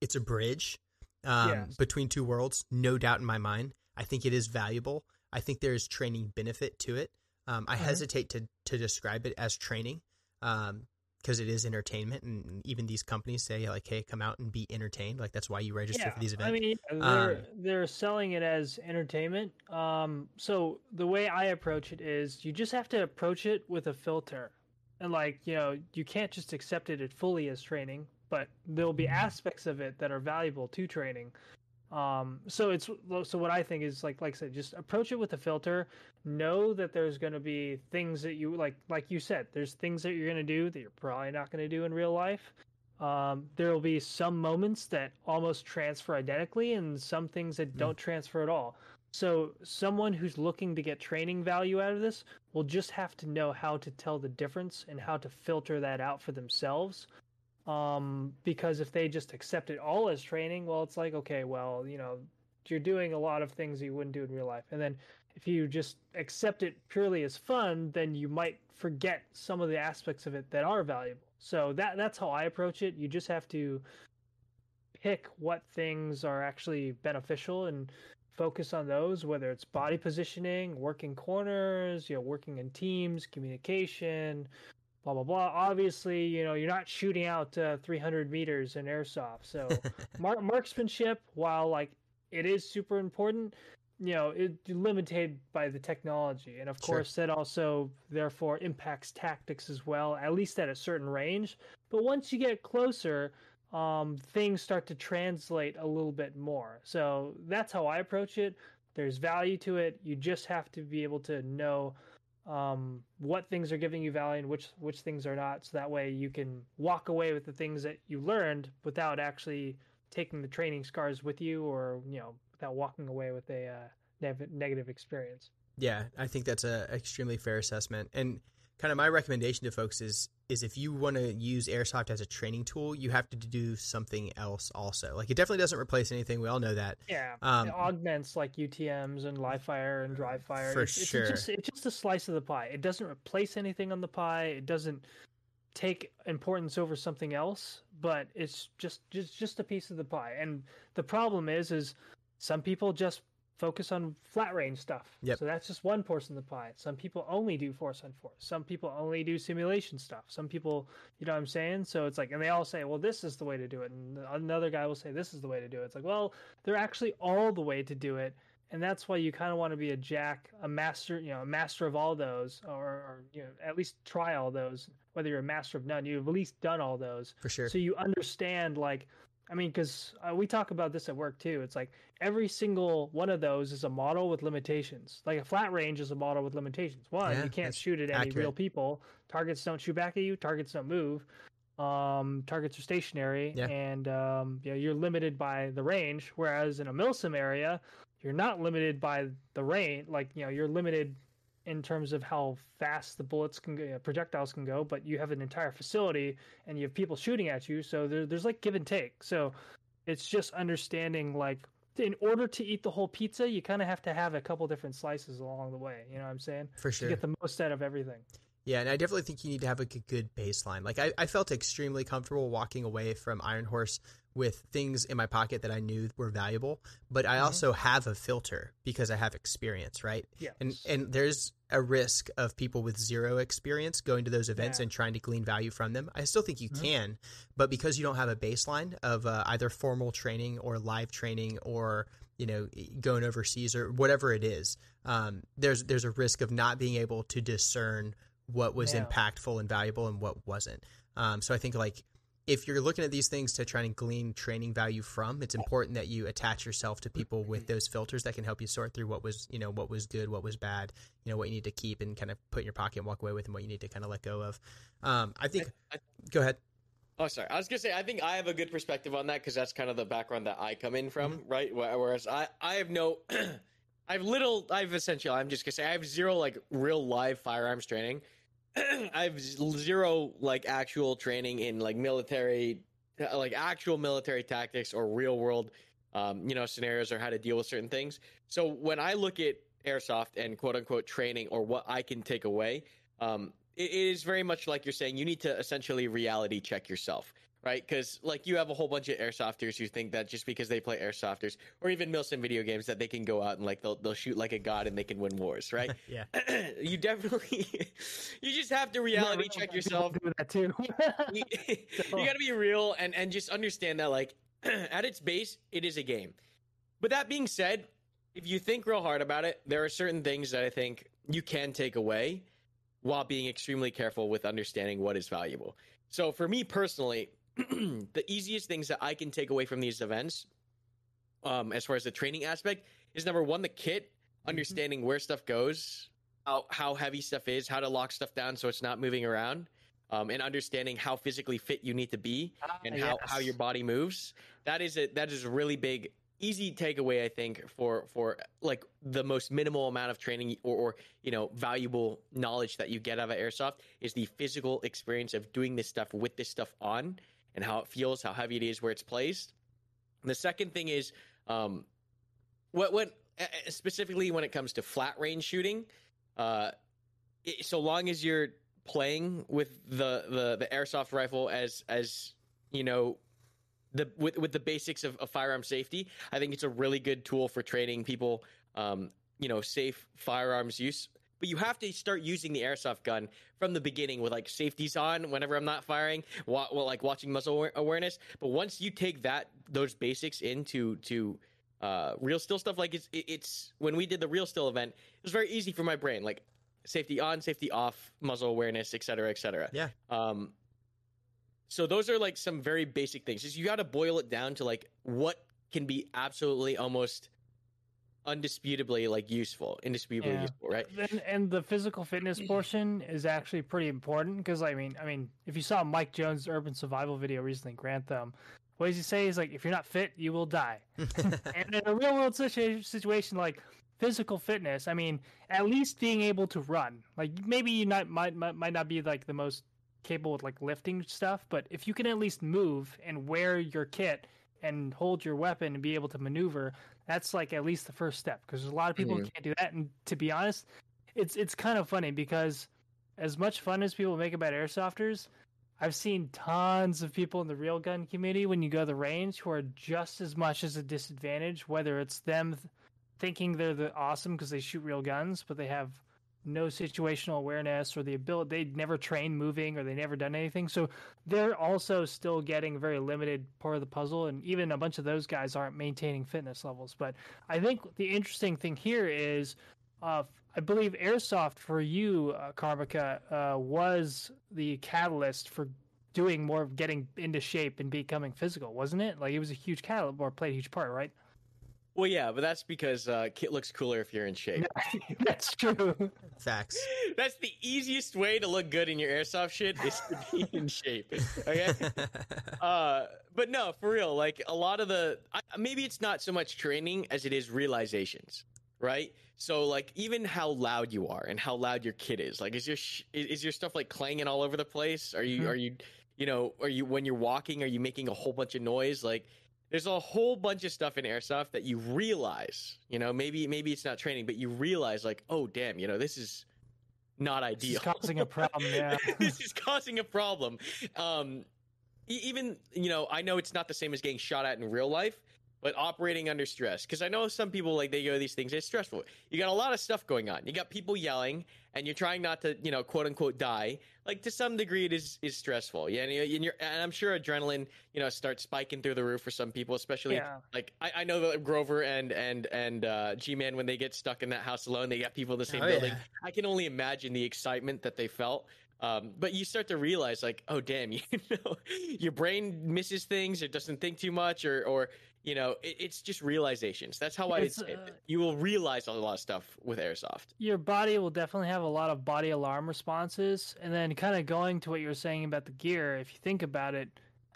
it's a bridge um, Yes. between two worlds, no doubt in my mind. I think it is valuable. I think there is training benefit to it. Um, I Mhm. hesitate to to describe it as training because it is entertainment, and even these companies say like, "Hey, come out and be entertained." Like that's why you register for these events. I mean, they're they're selling it as entertainment. Um, so the way I approach it is, you just have to approach it with a filter, and like you know, you can't just accept it at fully as training, but there'll be aspects of it that are valuable to training. Um, so it's so what I think is like like I said, just approach it with a filter. Know that there's going to be things that you like, like you said, there's things that you're going to do that you're probably not going to do in real life. Um, there will be some moments that almost transfer identically, and some things that Mm. don't transfer at all. So, someone who's looking to get training value out of this will just have to know how to tell the difference and how to filter that out for themselves. Um, because if they just accept it all as training, well, it's like, okay, well, you know, you're doing a lot of things you wouldn't do in real life. And then if you just accept it purely as fun, then you might forget some of the aspects of it that are valuable. So that that's how I approach it. You just have to pick what things are actually beneficial and focus on those whether it's body positioning, working corners, you know, working in teams, communication, blah blah blah. Obviously, you know, you're not shooting out uh, 300 meters in airsoft. So mar- marksmanship while like it is super important you know it's limited by the technology and of Sure. course that also therefore impacts tactics as well at least at a certain range but once you get closer um, things start to translate a little bit more so that's how i approach it there's value to it you just have to be able to know um, what things are giving you value and which which things are not so that way you can walk away with the things that you learned without actually taking the training scars with you or you know without walking away with a uh, negative experience Yeah, I think that's a extremely fair assessment. And kind of my recommendation to folks is is if you want to use airsoft as a training tool, you have to do something else also. Like it definitely doesn't replace anything. We all know that. yeah Um, it augments like utms and live fire and dry fire For it's, it's sure. just, it's just a slice of the pie it doesn't replace anything on the pie it doesn't take importance over something else but it's just just just a piece of the pie and the problem is is some people just focus on flat range stuff. Yep. so that's just one portion of the pie some people only do force on force. Some people only do simulation stuff. Some people you know what i'm saying? So it's like and they all say well this is the way to do it. And another guy will say this is the way to do it. It's like well they're actually all the way to do it. And that's why you kind of want to be a jack a master you know a master of all those or, or you know at least try all those whether you're a master of none. You've at least done all those. For sure. so you understand like i mean because uh, we talk about this at work too. It's like every single one of those is a model with limitations. Like a flat range is a model with limitations. One Yeah, you can't shoot at any real people. Targets don't shoot back at you. Targets don't move. Um, targets are stationary Yeah. and um, you know, you're limited by the range. Whereas in a milsim area you're not limited by the range. Like you know you're limited in terms of how fast the bullets can go, uh, projectiles can go, but you have an entire facility and you have people shooting at you, so there, there's like give and take. So it's just understanding like in order to eat the whole pizza, you kind of have to have a couple different slices along the way. You know what I'm saying? For sure. To get the most out of everything. Yeah, and I definitely think you need to have a good baseline. Like I, I felt extremely comfortable walking away from Ironhorse with things in my pocket that I knew were valuable, but I Mhm. also have a filter because I have experience, right? Yeah. And and there's a risk of people with zero experience going to those events Yeah. and trying to glean value from them. I still think you Mhm. can, but because you don't have a baseline of uh, either formal training or live training or you know going overseas or whatever it is, um, there's there's a risk of not being able to discern what was Yeah. impactful and valuable and what wasn't. Um, so I think like if you're looking at these things to try and glean training value from, it's important that you attach yourself to people with those filters that can help you sort through what was, you know, what was good, what was bad, you know, what you need to keep and kind of put in your pocket and walk away with, and what you need to kind of let go of. Um, I think. I- go ahead. Oh, sorry. I was gonna say I think I have a good perspective on that because that's kind of the background that I come in from, right? Whereas I, I have no, I have little. I've essentially. I'm just gonna say I have zero like real live firearms training. I have zero like actual training in like military, uh, like actual military tactics or real world, um, you know, scenarios or how to deal with certain things. So when I look at airsoft and quote unquote training or what I can take away, um, it, it is very much like you're saying. You need to essentially reality check yourself, right? Because like you have a whole bunch of airsofters who think that just because they play airsofters or even Milsim video games that they can go out and like they'll they'll shoot like a god and they can win wars, right? yeah. you definitely you just have to reality Yeah, check yourself. Do that too. you, you got to be real and and just understand that like at its base it is a game. But that being said, if you think real hard about it, there are certain things that I think you can take away while being extremely careful with understanding what is valuable. So for me personally, the easiest things that I can take away from these events um as far as the training aspect is number 1 the kit, understanding where stuff goes, how, how heavy stuff is, how to lock stuff down so it's not moving around, um, and understanding how physically fit you need to be and how, how your body moves. That is a that is a really big easy takeaway I think for for like the most minimal amount of training or, or you know valuable knowledge that you get out of airsoft is the physical experience of doing this stuff with this stuff on and how it feels, how heavy it is, where it's placed. The second thing is um, what uh, specifically when it comes to flat range shooting, uh, it, so long as you're playing with the, the the airsoft rifle as as you know the with with the basics of, of firearm safety, I think it's a really good tool for training people, um, you know, safe firearms use. But you have to start using the airsoft gun from the beginning with like safeties on whenever I'm not firing, wa- well, like watching muzzle aware- awareness. But once you take that those basics into to uh, real steel stuff. Like it's it's when we did the real steel event, it was very easy for my brain. Like safety on, safety off, muzzle awareness, et cetera, et cetera. Yeah. Um, so those are like some very basic things. Just you got to boil it down to like what can be absolutely almost undisputably like useful, indisputably Yeah. useful, right? And, and the physical fitness mm. portion is actually pretty important because I mean, I mean, if you saw Mike Jones' urban survival video recently, Grantham, what does he say? He's like, if you're not fit, you will die. and in a real world situation like physical fitness, I mean, at least being able to run. Like maybe you not might might, might not be like the most capable with like lifting stuff, but if you can at least move and wear your kit and hold your weapon and be able to maneuver, that's like at least the first step because there's a lot of people who can't do that. And to be honest, it's it's kind of funny because as much fun as people make about airsofters, I've seen tons of people in the real gun community when you go to the range who are just as much as a disadvantage, whether it's them th- thinking they're the awesome because they shoot real guns, but they have no situational awareness or the ability they'd never trained moving or they never done anything. So they're also still getting a very limited part of the puzzle and even a bunch of those guys aren't maintaining fitness levels. But I think the interesting thing here is uh, I believe airsoft for you, uh, Karmakut, uh, was the catalyst for doing more of getting into shape and becoming physical, wasn't it? Like it was a huge catalyst or played a huge part, right? Well, yeah, but that's because uh, kit looks cooler if you're in shape. That's true. Facts. That's the easiest way to look good in your airsoft shit is to be in shape. Okay. Uh, but no, for real. Like a lot of the I, maybe it's not so much training as it is realizations, right? So like even how loud you are and how loud your kit is. Like is your sh- is is your stuff like clanging all over the place? Are you Mhm. are you you know are you when you're walking are you making a whole bunch of noise? Like there's a whole bunch of stuff in airsoft that you realize. You know maybe maybe it's not training, but you realize like oh damn you know this is not ideal. This is causing a problem. Yeah. this is causing a problem. Um, even you know, I know it's not the same as getting shot at in real life, but operating under stress. Because I know some people like they go to these things. It's stressful. You got a lot of stuff going on. You got people yelling, and you're trying not to, you know, quote unquote die. Like to some degree, it is is stressful. Yeah, and, and, you're, and I'm sure adrenaline, you know, starts spiking through the roof for some people, especially yeah. like I, I know that Grover and and and uh, GMan when they get stuck in that house alone, they got people in the same Oh, building. yeah. I can only imagine the excitement that they felt. Um, but you start to realize, like, oh damn, you know, your brain misses things, or doesn't think too much, or or you know, it, it's just realizations. That's how I. Uh, you will realize a lot of stuff with airsoft. your body will definitely have a lot of body alarm responses. And then, kind of going to what you were saying about the gear, if you think about it,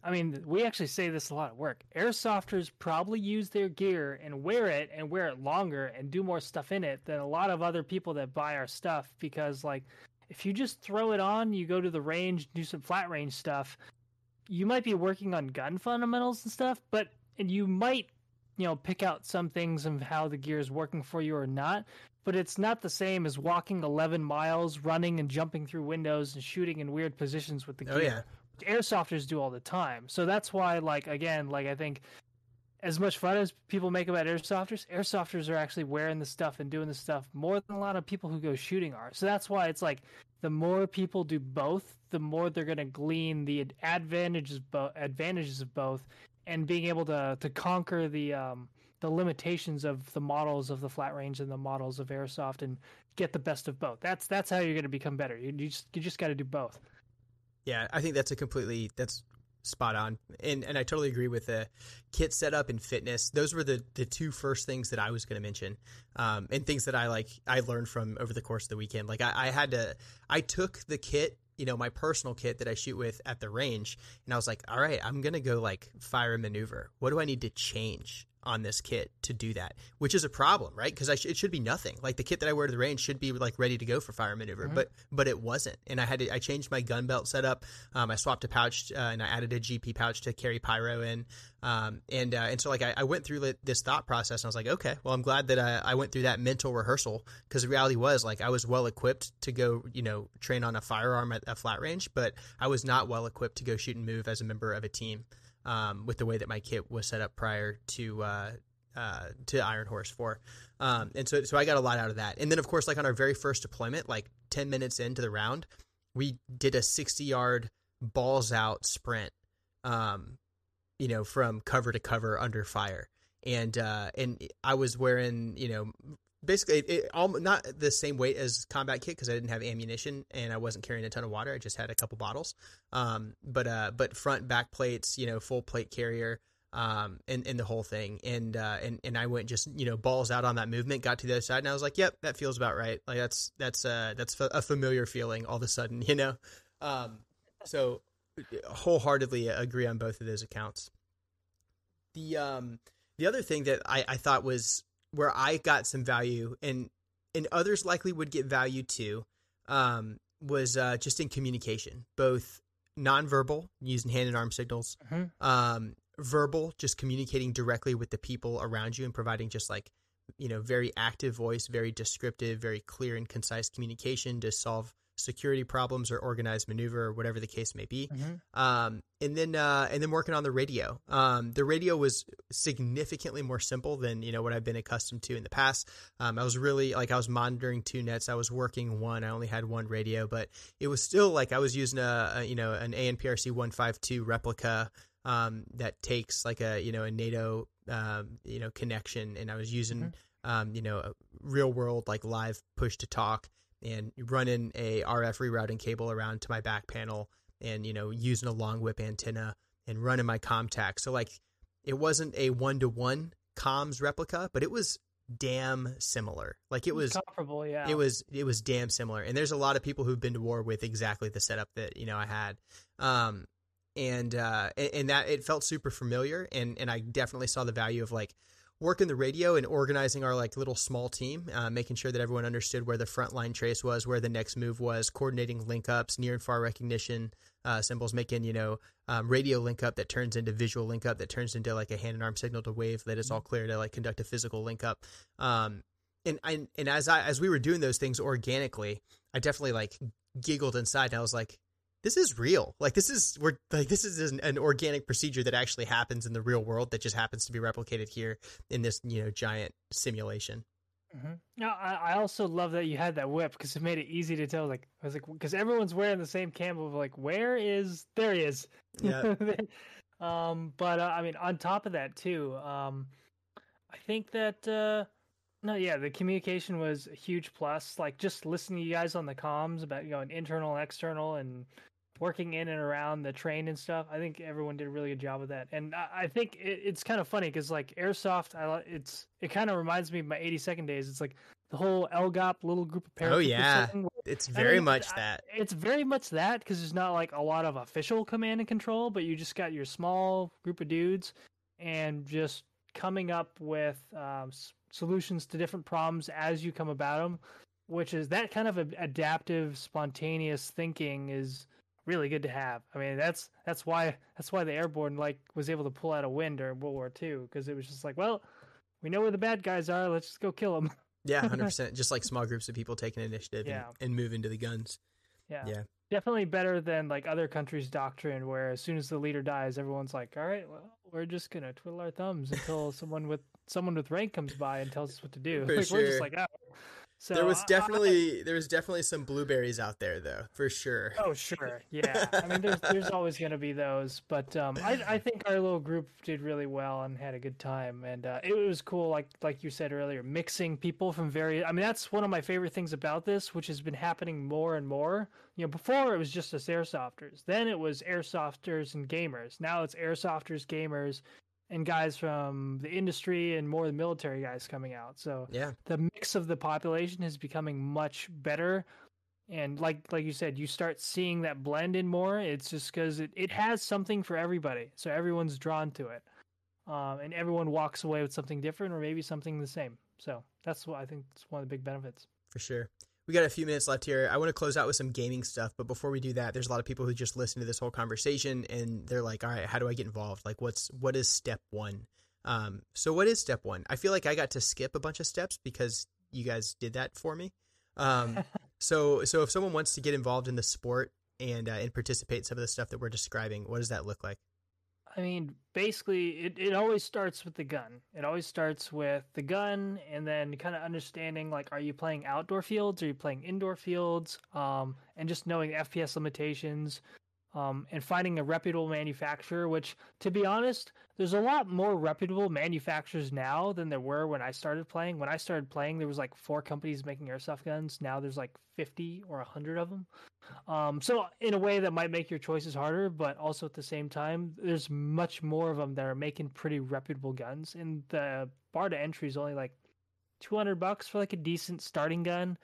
I mean, we actually say this a lot at work. Airsofters probably use their gear and wear it and wear it longer and do more stuff in it than a lot of other people that buy our stuff because, like, if you just throw it on, you go to the range, do some flat range stuff, you might be working on gun fundamentals and stuff, but and you might, you know, pick out some things of how the gear is working for you or not but it's not the same as walking 11 miles, running and jumping through windows and shooting in weird positions with the oh, gear. Oh yeah. which Airsofters do all the time. So that's why, like, again, like, I think as much fun as people make about airsofters, airsofters are actually wearing the stuff and doing the stuff more than a lot of people who go shooting are. So that's why it's like the more people do both, the more they're going to glean the advantages, bo- advantages of both and being able to, to conquer the, um, the limitations of the models of the flat range and the models of airsoft and get the best of both. That's that's how you're going to become better. You, you just you just got to do both. Yeah, I think that's a completely that's spot on, and and I totally agree with the kit setup and fitness. Those were the the two first things that I was going to mention, um, and things that I like I learned from over the course of the weekend. Like I, I had to, I took the kit, you know, my personal kit that I shoot with at the range, and I was like, all right, I'm gonna go like fire and maneuver. What do I need to change? On this kit to do that, which is a problem, right? Because sh- it should be nothing. Like the kit that I wear to the range should be like ready to go for fire maneuver, but but it wasn't. And I had to I changed my gun belt setup. Um, I swapped a pouch uh, and I added a GP pouch to carry pyro in. Um, and uh, and so like I, I went through this thought process and I was like, okay, well I'm glad that I, I went through that mental rehearsal because the reality was like I was well equipped to go you know train on a firearm at a flat range, but I was not well equipped to go shoot and move as a member of a team. Um, with the way that my kit was set up prior to uh, uh, to Ironhorse for. Um, and so, so I got a lot out of that. And then, of course, like on our very first deployment, like 10 minutes into the round, we did a 60 yard balls out sprint, um, you know, from cover to cover under fire. and uh, and I was wearing you know basically it, it all not the same weight as combat kit because I didn't have ammunition and I wasn't carrying a ton of water. I just had a couple bottles. Um, but uh, but front back plates, you know, full plate carrier. Um, and, and the whole thing, and uh, and and I went just you know balls out on that movement, got to the other side, and I was like, "Yep, that feels about right. Like that's that's uh that's a familiar feeling all of a sudden, you know." Um, so wholeheartedly agree on both of those accounts. The um the other thing that I, I thought was where I got some value and and others likely would get value too um, was uh, just in communication, both nonverbal using hand and arm signals, Mhm. um, verbal just communicating directly with the people around you and providing just like you know very active voice, very descriptive, very clear and concise communication to solve security problems or organized maneuver or whatever the case may be Mhm. um, and then uh, and then working on the radio. Um, the radio was significantly more simple than you know what I've been accustomed to in the past. Um, I was really like I was monitoring two nets. I was working one. I only had one radio, but it was still like I was using a, a you know an ANPRC one five two replica um, that takes like a you know a NATO um, you know connection, and I was using um, you know a real world like live push to talk and running a RF rerouting cable around to my back panel and you know using a long whip antenna and running my comtac so like it wasn't a one-to-one comms replica but it was damn similar. Like it was comparable. Yeah, it was it was damn similar. And there's a lot of people who've been to war with exactly the setup that you know i had. Um and uh and, and that it felt super familiar and and i definitely saw the value of like working the radio and organizing our like little small team uh, making sure that everyone understood where the front line trace was where the next move was coordinating link ups near and far recognition uh, symbols making you know um, radio link up that turns into visual link up that turns into like a hand and arm signal to wave that is all clear to like conduct a physical link up um and I, and as I as we were doing those things organically, I definitely like giggled inside. And I was like, "This is real. Like this is we're like this is an, an organic procedure that actually happens in the real world that just happens to be replicated here in this you know giant simulation." Mhm. No, I, I also love that you had that whip because it made it easy to tell. Like I was like, because everyone's wearing the same cam of like, where is there he is. Yeah. um, but uh, I mean, on top of that too, um, I think that uh, no, yeah, the communication was a huge plus. Like just listening to you guys on the comms about you know, an internal and external and working in and around the train and stuff. I think everyone did a really good job of that, and I, I think it, it's kind of funny because like airsoft, I it's it kind of reminds me of my 82nd days. It's like the whole LGOP little group of paratroopers. yeah. thing, It's very mean, much I- that. it's very much that because there's not like a lot of official command and control, but you just got your small group of dudes and just coming up with um, s- solutions to different problems as you come about them, which is that kind of a, adaptive, spontaneous thinking is really good to have. I mean, that's that's why that's why the airborne like was able to pull out a win during World War II because it was just like, well, we know where the bad guys are, let's just go kill them. Yeah, hundred percent. Just like small groups of people taking initiative Yeah. and, and move into the guns. Yeah. Yeah. Definitely better than like other countries' doctrine where as soon as the leader dies, everyone's like, All right, well, we're just gonna twiddle our thumbs until someone with someone with rank comes by and tells us what to do. For like we're just like, oh. So there was I- I- definitely there was definitely some blueberries out there though, for sure. Oh sure, yeah. I mean, there's there's always going to be those, but um, I I think our little group did really well and had a good time, and uh, it was cool. Like like you said earlier, mixing people from various. I mean, that's one of my favorite things about this, which has been happening more and more. You know, before it was just us airsofters, then it was airsofters and gamers. Now it's airsofters, gamers, and guys from the industry and more the military guys coming out. So Yeah. the mix of the population is becoming much better and like like you said you start seeing that blend in more it's just because it, it has something for everybody so everyone's drawn to it um, and everyone walks away with something different or maybe something the same so that's what i think it's one of the big benefits for sure. We got a few minutes left here. I want to close out with some gaming stuff, but before we do that, there's a lot of people who just listen to this whole conversation and they're like, "All right, how do I get involved? Like, what's what is step one?" Um, so what is step one? I feel like I got to skip a bunch of steps because you guys did that for me. Um, so so if someone wants to get involved in the sport and uh, and participate in some of the stuff that we're describing, what does that look like? I mean, basically, it, it always starts with the gun. It always starts with the gun, and then kind of understanding like, are you playing outdoor fields? Are you playing indoor fields? Um, and just knowing FPS limitations. Um, and finding a reputable manufacturer. Which, to be honest, there's a lot more reputable manufacturers now than there were when I started playing. When I started playing, there was like four companies making airsoft guns. Now there's like 50 or 100 of them. Um, so in a way that might make your choices harder, but also at the same time, there's much more of them that are making pretty reputable guns. And the bar to entry is only like 200 bucks for like a decent starting gun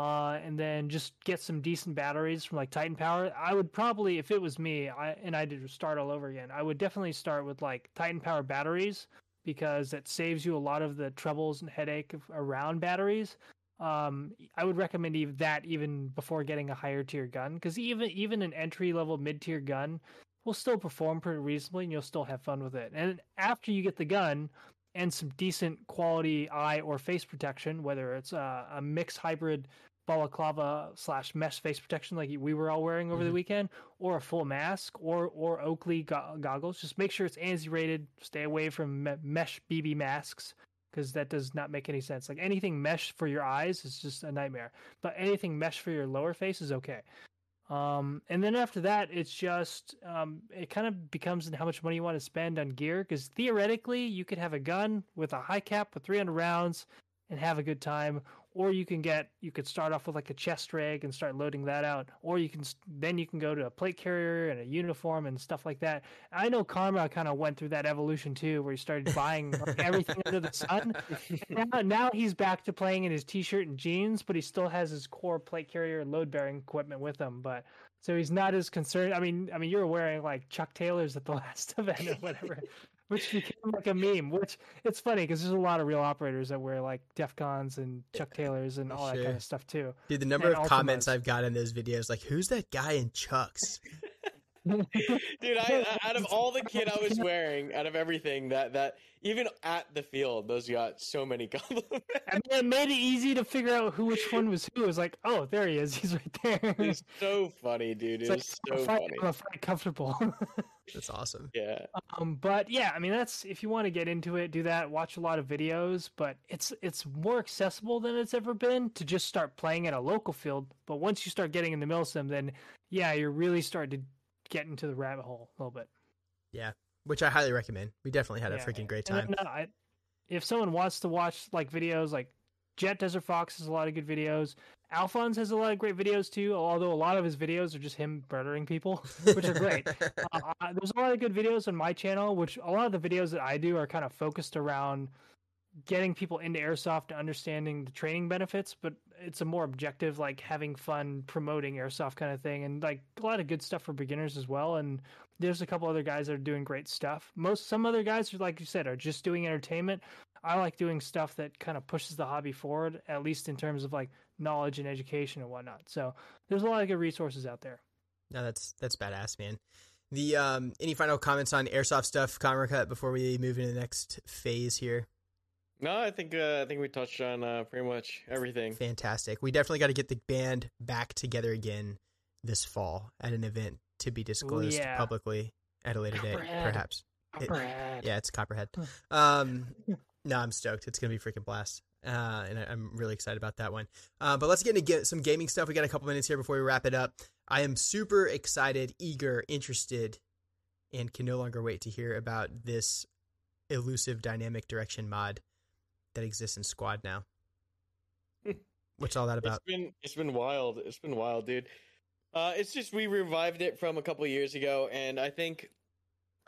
uh, and then just get some decent batteries from like Titan Power. I would probably, if it was me, I and I did start all over again, I would definitely start with like Titan Power batteries because it saves you a lot of the troubles and headache of, around batteries. Um, I would recommend even that even before getting a higher tier gun because even even an entry level mid tier gun will still perform pretty reasonably and you'll still have fun with it. And after you get the gun, and some decent quality eye or face protection, whether it's a, a mixed hybrid balaclava slash mesh face protection like we were all wearing over mm-hmm. the weekend, or a full mask, or or Oakley go- goggles. Just make sure it's ANSI rated. Stay away from me- mesh BB masks because that does not make any sense. Like anything mesh for your eyes is just a nightmare, but anything mesh for your lower face is okay. Um, and then after that, it's just um, it kind of becomes in how much money you want to spend on gear. Because theoretically, you could have a gun with a high cap with 300 rounds and have a good time, or you can get you could start off with like a chest rig and start loading that out, or you can then you can go to a plate carrier and a uniform and stuff like that. I know Karma kind of went through that evolution too, where he started buying like, everything under the sun. Now, now he's back to playing in his t-shirt and jeans, but he still has his core plate carrier and load bearing equipment with him. But so he's not as concerned. I mean, I mean, you're wearing like Chuck Taylors at the last event or whatever, which became like a meme. Which it's funny because there's a lot of real operators that wear like DefCons and Chuck Taylors and all sure. that kind of stuff too. Dude, the number and of Ultimas. comments I've got in those videos, like, who's that guy in Chucks? Dude, I, out of all the kit I was wearing, out of everything that that even at the field, those got so many compliments. I mean, it made it easy to figure out who which one was who. It was like, oh, there he is. He's right there. It's so funny, dude. It's, it's like, so fight, funny. I'm comfortable. That's awesome. Yeah. Um, but yeah, I mean, that's if you want to get into it, do that. Watch a lot of videos, but it's it's more accessible than it's ever been to just start playing at a local field. But once you start getting in the milsim, then yeah, you're really starting to get into the rabbit hole a little bit. Yeah, which I highly recommend. We definitely had yeah, a freaking great time. Then, I, if someone wants to watch like videos, like Jet Desert Fox has a lot of good videos. Alphonse has a lot of great videos too, although a lot of his videos are just him murdering people, which are great. uh, there's a lot of good videos on my channel, which a lot of the videos that I do are kind of focused around getting people into airsoft and understanding the training benefits, but it's a more objective, like having fun promoting airsoft kind of thing, and like a lot of good stuff for beginners as well. And there's a couple other guys that are doing great stuff. Most some other guys, are like you said, are just doing entertainment. I like doing stuff that kind of pushes the hobby forward, at least in terms of like knowledge and education and whatnot. So there's a lot of good resources out there. No, that's that's badass, man. The um, any final comments on airsoft stuff, Karmakut, before we move into the next phase here? No, I think uh, I think we touched on uh, pretty much everything. Fantastic. We definitely got to get the band back together again this fall at an event to be disclosed Ooh, yeah. publicly at a later date, perhaps. It, yeah, it's Copperhead. Um, no, I'm stoked. It's gonna be freaking blast. Uh, and I, am really excited about that one. Uh, but let's get into get some gaming stuff. We got a couple minutes here before we wrap it up. I am super excited, eager, interested, and can no longer wait to hear about this elusive dynamic direction mod that exists in Squad now. What's all that about? It's been it's been wild. It's been wild, dude. Uh, it's just we revived it from a couple years ago, and I think,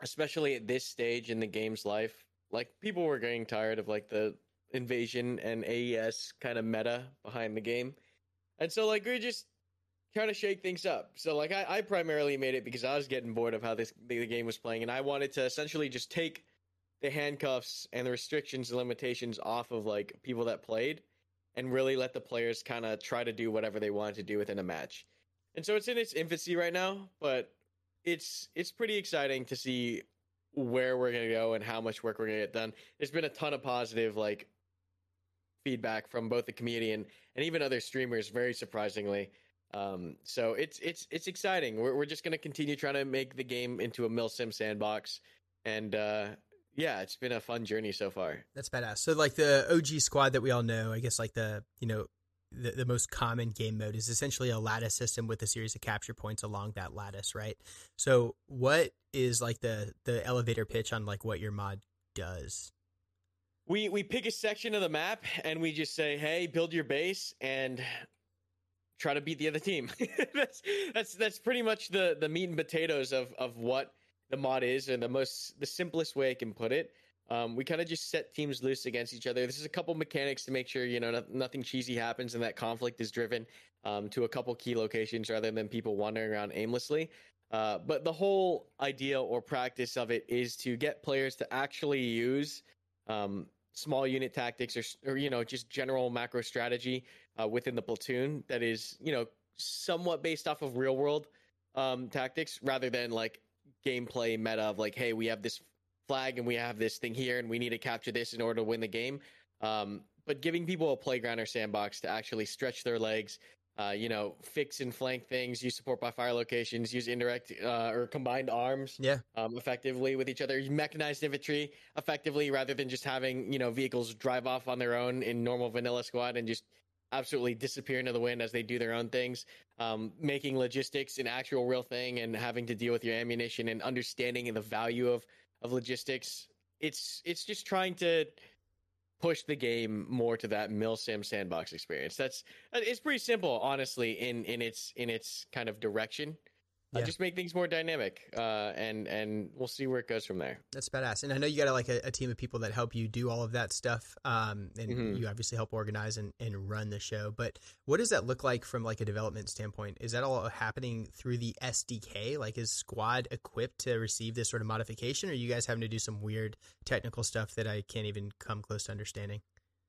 especially at this stage in the game's life, like people were getting tired of like the invasion and AAS kind of meta behind the game, and so like we just trying to shake things up. So like I, I primarily made it because I was getting bored of how this the game was playing, and I wanted to essentially just take the handcuffs and the restrictions and limitations off of like people that played and really let the players kind of try to do whatever they wanted to do within a match. And so it's in its infancy right now, but it's it's pretty exciting to see where we're going to go and how much work we're going to get done. There's been a ton of positive like feedback from both the comedian and, even other streamers very surprisingly. Um, so it's it's it's exciting. We're we're just going to continue trying to make the game into a milsim sandbox and uh, yeah, it's been a fun journey so far. That's badass. So like the OG squad that we all know, I guess like the you know the, the most common game mode is essentially a lattice system with a series of capture points along that lattice, right? So, what is like the the elevator pitch on like what your mod does? We we pick a section of the map and we just say, "Hey, build your base and try to beat the other team." that's that's that's pretty much the the meat and potatoes of of what the mod is, and the most the simplest way I can put it. Um, we kind of just set teams loose against each other. This is a couple mechanics to make sure you know no, nothing cheesy happens and that conflict is driven um, to a couple key locations rather than people wandering around aimlessly. Uh, but the whole idea or practice of it is to get players to actually use um, small unit tactics or, or you know just general macro strategy uh, within the platoon that is you know somewhat based off of real world um, tactics rather than like gameplay meta of like hey we have this flag and we have this thing here and we need to capture this in order to win the game. Um, but giving people a playground or sandbox to actually stretch their legs uh, you know, fix and flank things, use support by fire locations, use indirect uh, or combined arms, yeah, um, effectively with each other, mechanized infantry effectively, rather than just having you know vehicles drive off on their own in normal vanilla squad and just absolutely disappear into the wind as they do their own things. Um, making logistics an actual real thing and having to deal with your ammunition and understanding the value of of logistics. It's it's just trying to push the game more to that milsim sandbox experience. That's it's pretty simple, honestly, in in its in its kind of direction. Uh, Yeah. just make things more dynamic, uh, and and we'll see where it goes from there. That's badass. And I know you got like a, a team of people that help you do all of that stuff. Um, and Mhm. you obviously help organize and, and run the show. But what does that look like from like a development standpoint? Is that all happening through the SDK? Like is Squad equipped to receive this sort of modification, or are you guys having to do some weird technical stuff that I can't even come close to understanding?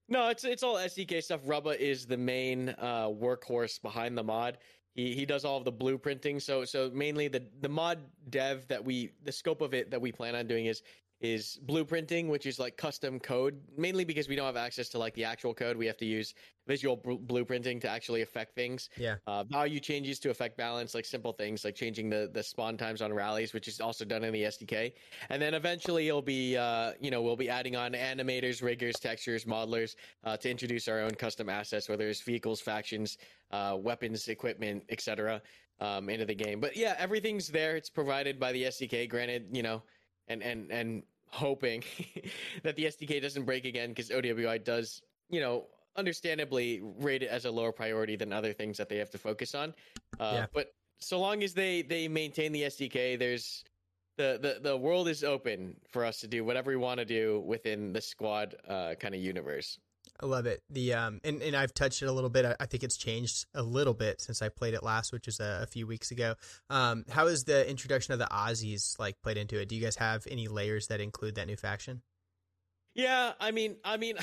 No, it's it's all SDK stuff. Rubba is the main uh, workhorse behind the mod. He he does all of the blueprinting. So so mainly the the mod dev that we the scope of it that we plan on doing is is blueprinting, which is like custom code. Mainly because we don't have access to like the actual code, we have to use visual bl- blueprinting to actually affect things. Yeah. Uh, value changes to affect balance, like simple things like changing the the spawn times on rallies, which is also done in the SDK. And then eventually it'll be, uh, you know, we'll be adding on animators, riggers, textures, modelers uh, to introduce our own custom assets, whether it's vehicles, factions, uh, weapons, equipment, etc., um, into the game. But yeah, everything's there. It's provided by the SDK. Granted, you know, and and and hoping that the SDK doesn't break again because OWI does, you know, understandably rate it as a lower priority than other things that they have to focus on. Uh, Yeah. But so long as they they maintain the SDK, there's the, the the world is open for us to do whatever we want to do within the squad uh, kind of universe. I love it. The um and, and I've touched it a little bit. I, I think it's changed a little bit since I played it last, which is a, a few weeks ago. Um, how is the introduction of the Aussies like played into it? Do you guys have any layers that include that new faction? Yeah, I mean, I mean,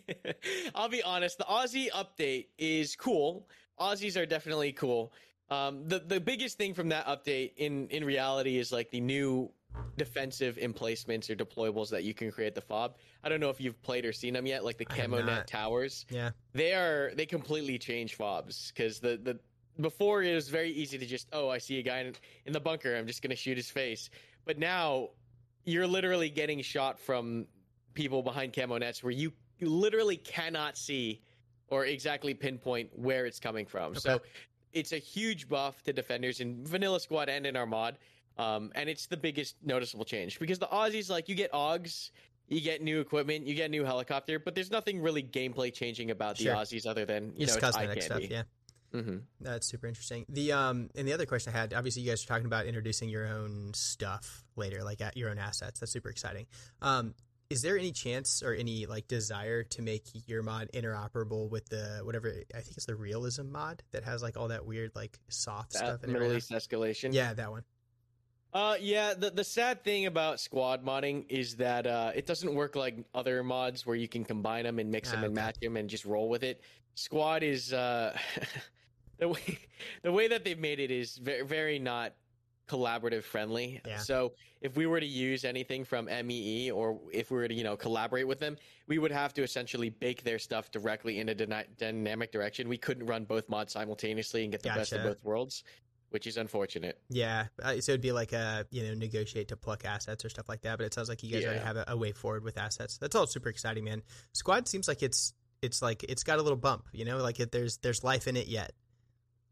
I'll be honest. The Aussie update is cool. Aussies are definitely cool. Um, the the biggest thing from that update in in reality is like the new defensive emplacements or deployables that you can create the fob. I don't know if you've played or seen them yet, like the camo net towers. Yeah. They are they completely change fobs because the the before it was very easy to just oh I see a guy in, in the bunker I'm just gonna shoot his face, but now you're literally getting shot from people behind camo nets where you literally cannot see or exactly pinpoint where it's coming from. So it's a huge buff to defenders in vanilla squad and in our mod. Um, and it's the biggest noticeable change because the Aussies, like you get Augs, you get new equipment, you get new helicopter, but there's nothing really gameplay changing about the Sure. Aussies other than you Just know it's cosmetic stuff. Yeah. hmm That's super interesting. The um and the other question I had, obviously you guys are talking about introducing your own stuff later, like at your own assets. That's super exciting. Um is there any chance or any like desire to make your mod interoperable with the whatever I think it's the realism mod that has like all that weird like soft stuff in it Middle? East escalation. Yeah, that one. Uh, yeah. The the sad thing about squad modding is that uh, it doesn't work like other mods where you can combine them and mix them Ah, and okay. match them and just roll with it. Squad is uh, the way the way that they've made it is very very not collaborative friendly. Yeah. So if we were to use anything from MEE or if we were to you know collaborate with them, we would have to essentially bake their stuff directly in a dyna- dynamic direction. We couldn't run both mods simultaneously and get the best of both worlds, which is unfortunate. Yeah, uh, so it'd be like a you know negotiate to pluck assets or stuff like that. But it sounds like you guys already have a, a way forward with assets. That's all super exciting, man. Squad seems like it's it's like it's got a little bump. You know, like it, there's there's life in it yet.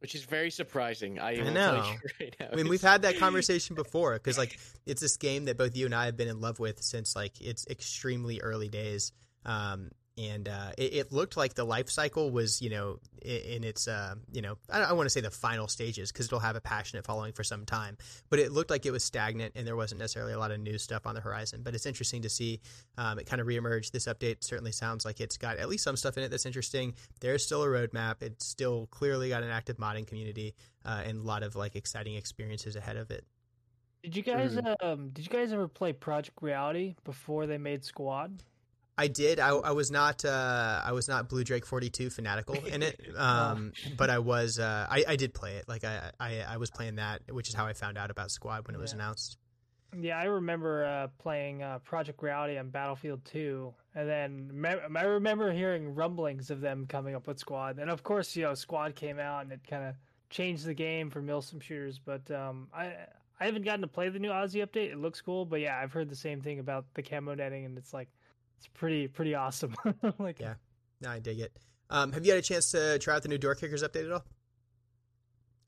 which is very surprising. I, will know. Right now. I mean, we've had that conversation before because like it's this game that both you and I have been in love with since like its extremely early days. Um, and uh, it, it looked like the life cycle was, you know, in, in its, uh, you know, I don't want to say the final stages because it'll have a passionate following for some time, but it looked like it was stagnant and there wasn't necessarily a lot of new stuff on the horizon. But it's interesting to see um, it kind of reemerge. This update certainly sounds like it's got at least some stuff in it that's interesting. There's still a roadmap. It's still clearly got an active modding community uh, and a lot of like exciting experiences ahead of it. Did you guys um did you guys ever play Project Reality before they made Squad? I did. I, I was not. Uh, I was not Blue Drake forty two fanatical in it. Um, but I was. Uh, I, I did play it. Like I, I, I was playing that, which is how I found out about Squad when it was announced. Yeah, I remember uh, playing uh, Project Reality on Battlefield 2, and then me- I remember hearing rumblings of them coming up with Squad, and of course, you know, Squad came out and it kind of changed the game for Milsim shooters. But um, I I haven't gotten to play the new Aussie update. It looks cool, but yeah, I've heard the same thing about the camo netting, and it's like it's pretty pretty awesome. like Yeah. No, I dig it. Um, have you had a chance to try out the new Door Kickers update at all?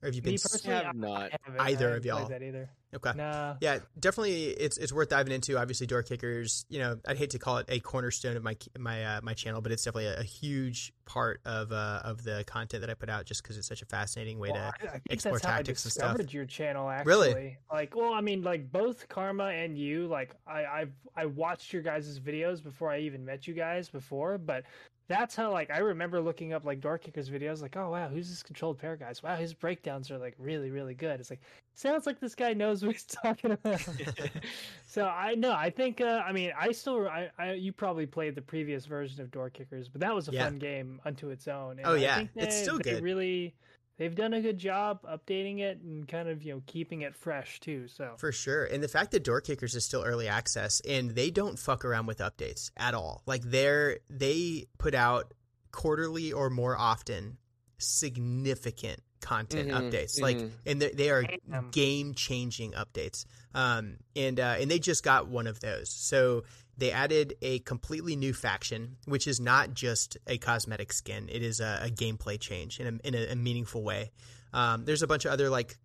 Or have you been? me personally, I- not. Haven't- Either of y'all. that either. Okay. Nah. Yeah, definitely. It's it's worth diving into. Obviously, door kickers. You know, I'd hate to call it a cornerstone of my my uh, my channel, but it's definitely a, a huge part of uh, of the content that I put out, just because it's such a fascinating way Well, to. I- I think explore that's how tactics I and stuff. discovered your channel actually. Really? actually. Like, well, I mean, like both Karma and you, like I I've I watched your guys' videos before I even met you guys before, but that's how like I remember looking up like Door Kickers videos, like, oh wow, who's this controlled pair guys? Wow, his breakdowns are like really, really good. It's like sounds like this guy knows what he's talking about. so I know, I think uh, I mean I still I, I you probably played the previous version of Door Kickers, but that was a Yeah. fun game unto its own. And Oh, I yeah. think It's still good. Really they've done a good job updating it and kind of you know keeping it fresh too. So For sure. And the fact that Door Kickers is still early access and they don't fuck around with updates at all. Like they're they put out quarterly or more often significant content Mhm, updates. Like mhm. and they, they are game changing updates. Um and uh and they just got one of those. So they added a completely new faction, which is not just a cosmetic skin. It is a, a gameplay change in a, in a, a meaningful way. Um, there's a bunch of other like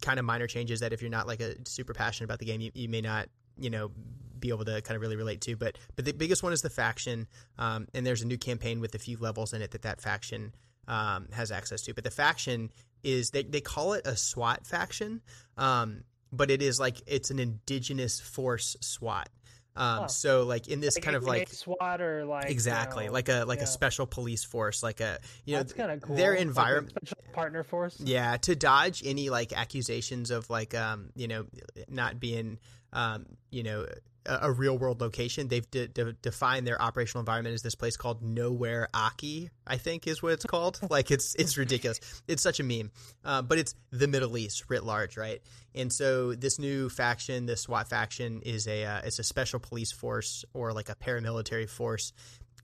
kind of minor changes that if you're not like a super passionate about the game, you, you may not, you know, be able to kind of really relate to. But but the biggest one is the faction, um, and there's a new campaign with a few levels in it that that faction um, has access to. But the faction is they they call it a SWAT faction, um, but it is like it's an indigenous force SWAT. Um, Oh. So like in this Like kind of like SWAT or like you exactly know, like a like yeah. a special police force, like a you know that's kind of cool. their environment special partner force. yeah, to dodge any like accusations of like um you know not being um you know a, real world location, they've de- de- defined their operational environment as this place called Nowhere Aki. I think is what it's called. like it's it's ridiculous. It's such a meme, uh, but it's the Middle East writ large, right? And so this new faction, the SWAT faction, is a uh, it's a special police force or like a paramilitary force.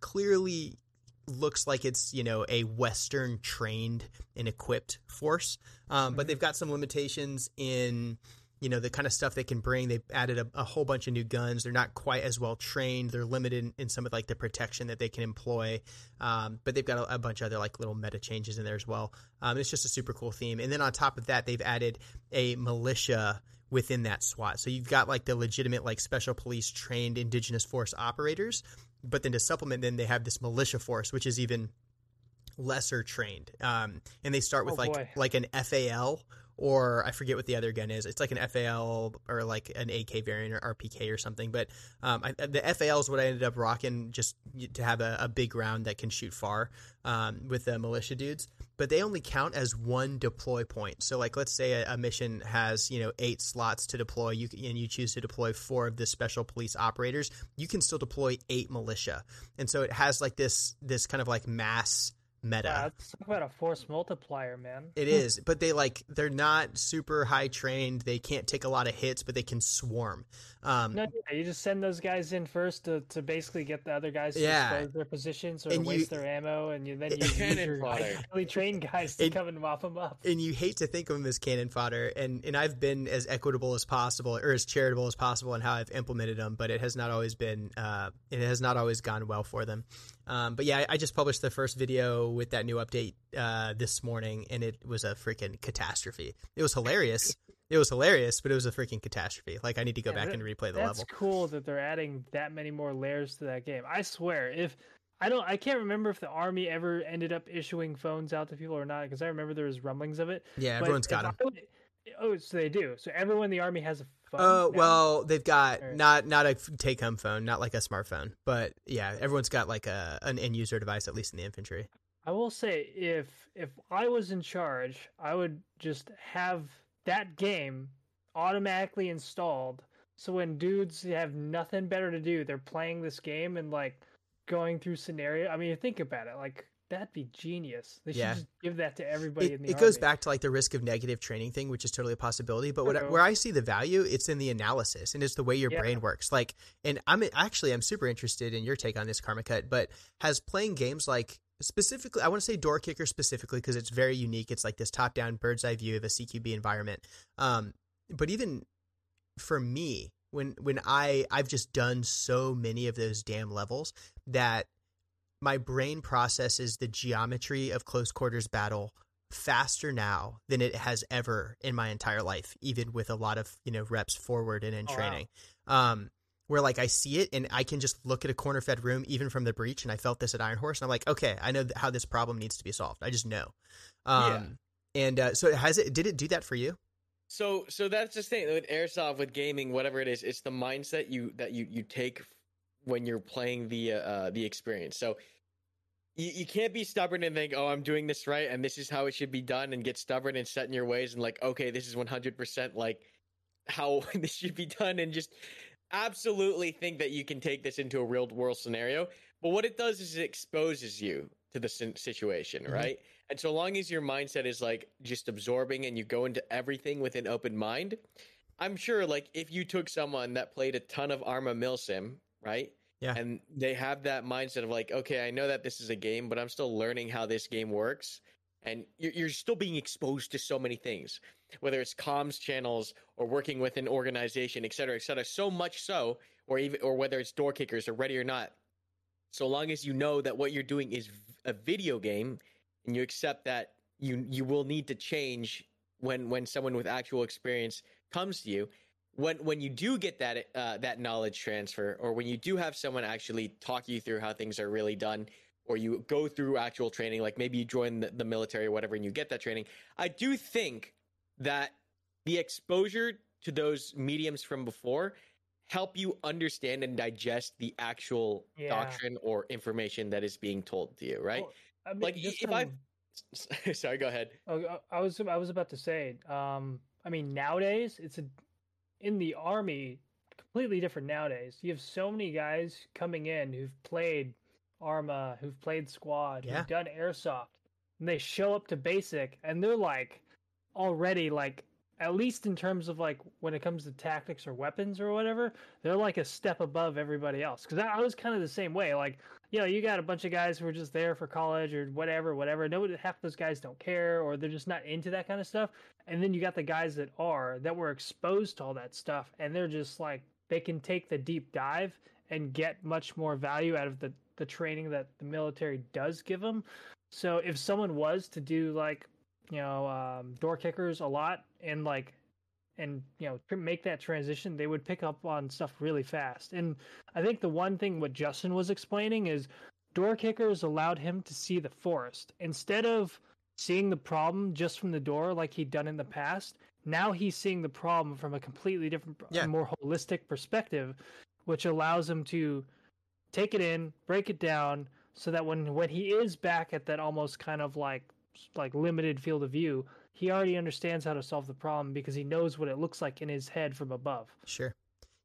Clearly looks like it's you know a western trained and equipped force um, but they've got some limitations in you know the kind of stuff they can bring they've added a, a whole bunch of new guns they're not quite as well trained they're limited in, in some of like the protection that they can employ um, but they've got a, a bunch of other like little meta changes in there as well um, it's just a super cool theme and then on top of that they've added a militia within that SWAT. So you've got like the legitimate like special police trained indigenous force operators, but then to supplement them they have this militia force which is even lesser trained. Um, and they start with Oh, like boy. like an FAL or I forget what the other gun is. It's like an FAL or like an AK variant or RPK or something. But um, I, the FAL is what I ended up rocking just to have a, a big round that can shoot far um, with the militia dudes. But they only count as one deploy point. So, like, let's say a, a mission has you know eight slots to deploy, you can, and you choose to deploy four of the special police operators. You can still deploy eight militia, and so it has like this this kind of like mass meta. Wow, let's talk about a force multiplier, man. It is, but they like they're not super high trained. They can't take a lot of hits, but they can swarm. Um, No, yeah, you just send those guys in first to, to basically get the other guys to Yeah. expose their positions or And to you- waste their ammo, and you then you Cannon use your fodder. highly trained guys to It- come and mop them up. and you hate to think of them as cannon fodder. And and I've been as equitable as possible or as charitable as possible in how I've implemented them, but it has not always been. Uh, it has not always gone well for them. Um, but yeah, I, I just published the first video with that new update uh, this morning, and it was a freaking catastrophe. It was hilarious. it was hilarious, but it was a freaking catastrophe. Like I need to go Yeah, back and replay the That's level. cool that they're adding that many more layers to that game. I swear, if I don't, I can't remember if the army ever ended up issuing phones out to people or not, because I remember there was rumblings of it. Yeah, But everyone's if got I them. would- oh, so they do. So everyone in the army has a phone. Oh now? well, they've got Or- not not a take home phone, not like a smartphone, but yeah, everyone's got like a an end user device at least in the infantry. I will say if if I was in charge, I would just have that game automatically installed. So when dudes have nothing better to do, they're playing this game and like going through scenario. I mean, think about it. Like that'd be genius. They should Yeah. just give that to everybody It, in the it goes back to like the risk of negative training thing, which is totally a possibility. But what, I- where I see the value, it's in the analysis and it's the way your Yeah. brain works. Like, and I'm actually I'm super interested in your take on this, Karmakut. But has playing games like specifically, I want to say Door Kicker specifically because it's very unique. It's like this top down bird's eye view of a CQB environment. Um, but even for me, when when I I've just done so many of those damn levels that my brain processes the geometry of close quarters battle faster now than it has ever in my entire life, even with a lot of you know reps forward and in Oh, wow. training. Um, where like I see it and I can just look at a corner fed room even from the breach, and I felt this at Ironhorse, and I'm like, okay, I know how this problem needs to be solved. I just know. Um, And uh, so has it? Did it do that for you? So so that's the thing with airsoft, with gaming, whatever it is. It's the mindset you that you you take when you're playing the uh, uh, the experience. So you, you can't be stubborn and think, oh, I'm doing this right, and this is how it should be done, and get stubborn and set in your ways, and like, okay, this is 100 percent like how this should be done, and just absolutely think that you can take this into a real world scenario. But what it does is it exposes you to the situation, Mhm. right? And so long as your mindset is like just absorbing and you go into everything with an open mind, I'm sure like if you took someone that played a ton of Arma Milsim, right? Yeah. And they have that mindset of like, okay, I know that this is a game, but I'm still learning how this game works. And you're, you're still being exposed to so many things, whether it's comms channels or working with an organization, et cetera, et cetera. So much so, or even, or whether it's door kickers or ready or not. So long as you know that what you're doing is a video game and you accept that you you will need to change when when someone with actual experience comes to you when when you do get that uh, that knowledge transfer or when you do have someone actually talk you through how things are really done or you go through actual training like maybe you join the, the military or whatever and you get that training i do think that the exposure to those mediums from before help you understand and digest the actual Yeah. doctrine or information that is being told to you right Well, I mean, Like, if I- sorry go ahead Oh, I- I was I was about to say. Um, I mean, nowadays it's a in the army completely different. Nowadays, you have so many guys coming in who've played Arma, who've played Squad, Yeah. who've done airsoft, and they show up to basic, and they're like already like at least in terms of like when it comes to tactics or weapons or whatever, they're like a step above everybody else. Because I, I was kind of the same way. Like you know, you got a bunch of guys who are just there for college or whatever, whatever. Nobody, half those guys don't care or they're just not into that kind of stuff. And then you got the guys that are that were exposed to all that stuff, and they're just like they can take the deep dive and get much more value out of the the training that the military does give them. So if someone was to do like you know um, door kickers a lot and like and you know make that transition they would pick up on stuff really fast and i think the one thing what justin was explaining is door kickers allowed him to see the forest instead of seeing the problem just from the door like he'd done in the past now he's seeing the problem from a completely different Yeah. more holistic perspective which allows him to take it in break it down so that when when he is back at that almost kind of like like limited field of view he already understands how to solve the problem because he knows what it looks like in his head from above Sure.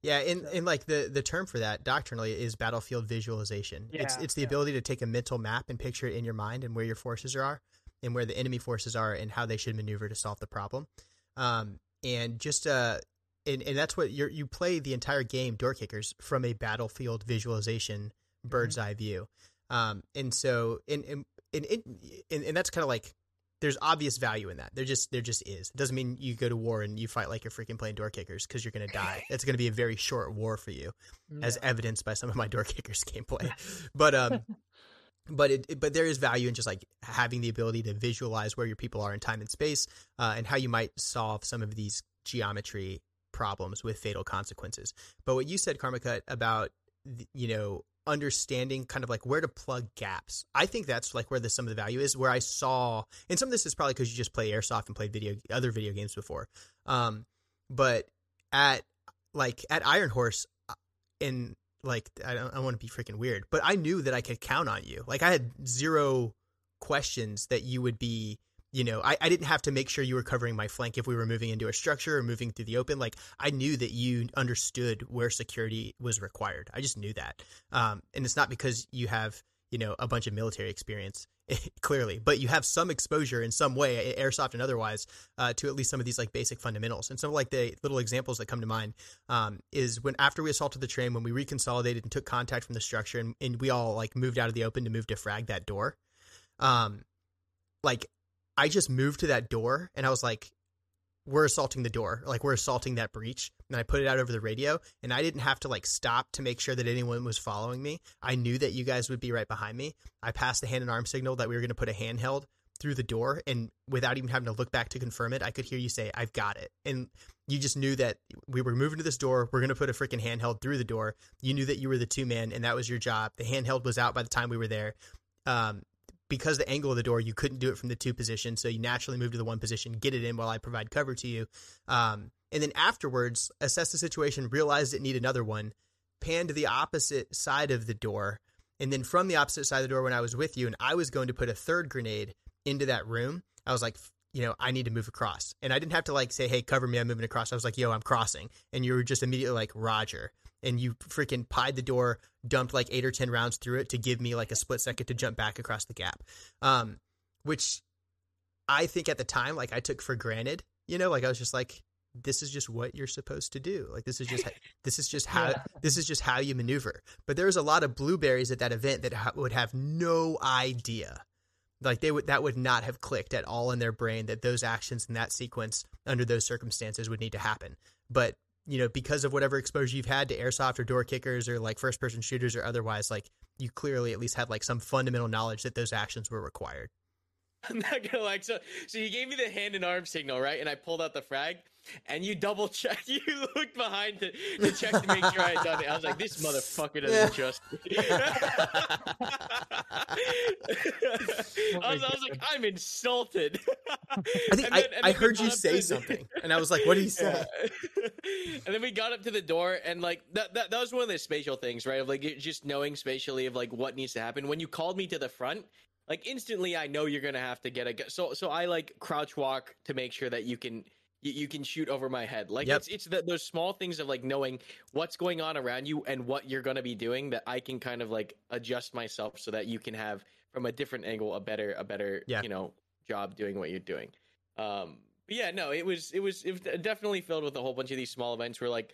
Yeah, and, and like the, the term for that doctrinally is battlefield visualization. it's Yeah, it's it's the yeah. ability to take a mental map and picture it in your mind and where your forces are and where the enemy forces are and how they should maneuver to solve the problem. Um, and just uh, and, and that's what you you play the entire game door kickers from a battlefield visualization bird's Mm-hmm. eye view. Um, and so and and and, and, and that's kind of like there's obvious value in that. There just there just is. It doesn't mean you go to war and you fight like you're freaking playing door kickers because you're gonna die. It's gonna be a very short war for you, as evidenced by some of my door kickers gameplay. But um, but it, it, but there is value in just like having the ability to visualize where your people are in time and space uh, and how you might solve some of these geometry problems with fatal consequences but what you said Karmakut about you know understanding kind of like where to plug gaps i think that's like where the some of the value is where i saw and some of this is probably because you just play airsoft and played video other video games before um but at like at Ironhorse and like I don't, I want to be freaking weird, but I knew that I could count on you. Like I had zero questions that you would be, you know, I, I didn't have to make sure you were covering my flank if we were moving into a structure or moving through the open. Like I knew that you understood where security was required. I just knew that. Um, and it's not because you have, you know, a bunch of military experience. clearly, but you have some exposure in some way, airsoft and otherwise, uh, to at least some of these like basic fundamentals. And some of like the little examples that come to mind um, is when after we assaulted the train, when we reconsolidated and took contact from the structure, and, and we all like moved out of the open to move to frag that door. Um, like I just moved to that door, and I was like, we're assaulting the door. Like we're assaulting that breach. And i put it out over the radio and i didn't have to like stop to make sure that anyone was following me. I knew that you guys would be right behind me. I passed the hand and arm signal that we were going to put a handheld through the door and without even having to look back to confirm it i could hear you say i've got it. And you just knew that we were moving to this door. We're going to put a freaking handheld through the door. You knew that you were the two man and that was your job. The handheld was out by the time we were there. Um, because the angle of the door, you couldn't do it from the two position. So you naturally move to the one position, get it in while I provide cover to you. Um, and then afterwards, assess the situation, realized it need another one, pan to the opposite side of the door. And then from the opposite side of the door, when I was with you and I was going to put a third grenade into that room, I was like, you know, I need to move across. And I didn't have to like say, hey, cover me, I'm moving across. I was like, yo, I'm crossing. And you were just immediately like, Roger and you freaking pied the door, dumped like eight or ten rounds through it to give me like a split second to jump back across the gap. Um, which I think at the time, like I took for granted. You know, like I was just like, this is just what you're supposed to do. Like this is just this is just how yeah. this is just how you maneuver. But there was a lot of blueberries at that event that ha- would have no idea. Like they would that would not have clicked at all in their brain that those actions in that sequence under those circumstances would need to happen. But you know, because of whatever exposure you've had to airsoft or door kickers or like first person shooters or otherwise, like you clearly at least had like some fundamental knowledge that those actions were required. I'm not gonna like so. So you gave me the hand and arm signal, right? And I pulled out the frag, and you double check. You looked behind to, to check to make sure I had done it. I was like, this motherfucker doesn't yeah. trust me. I, was, I, was, like, oh I'm insulted. I think then, I, I heard you say something, and I was like, what did he say? Yeah. and then we got up to the door, and like that, that that was one of the spatial things, right? Of like just knowing spatially of like what needs to happen. When you called me to the front, like instantly I know you're gonna have to get a so so I like crouch walk to make sure that you can you, you can shoot over my head. Like yep. it's it's the, those small things of like knowing what's going on around you and what you're gonna be doing that I can kind of like adjust myself so that you can have from a different angle a better a better yeah. you know job doing what you're doing. Um, but yeah, no, it was it was it was definitely filled with a whole bunch of these small events where like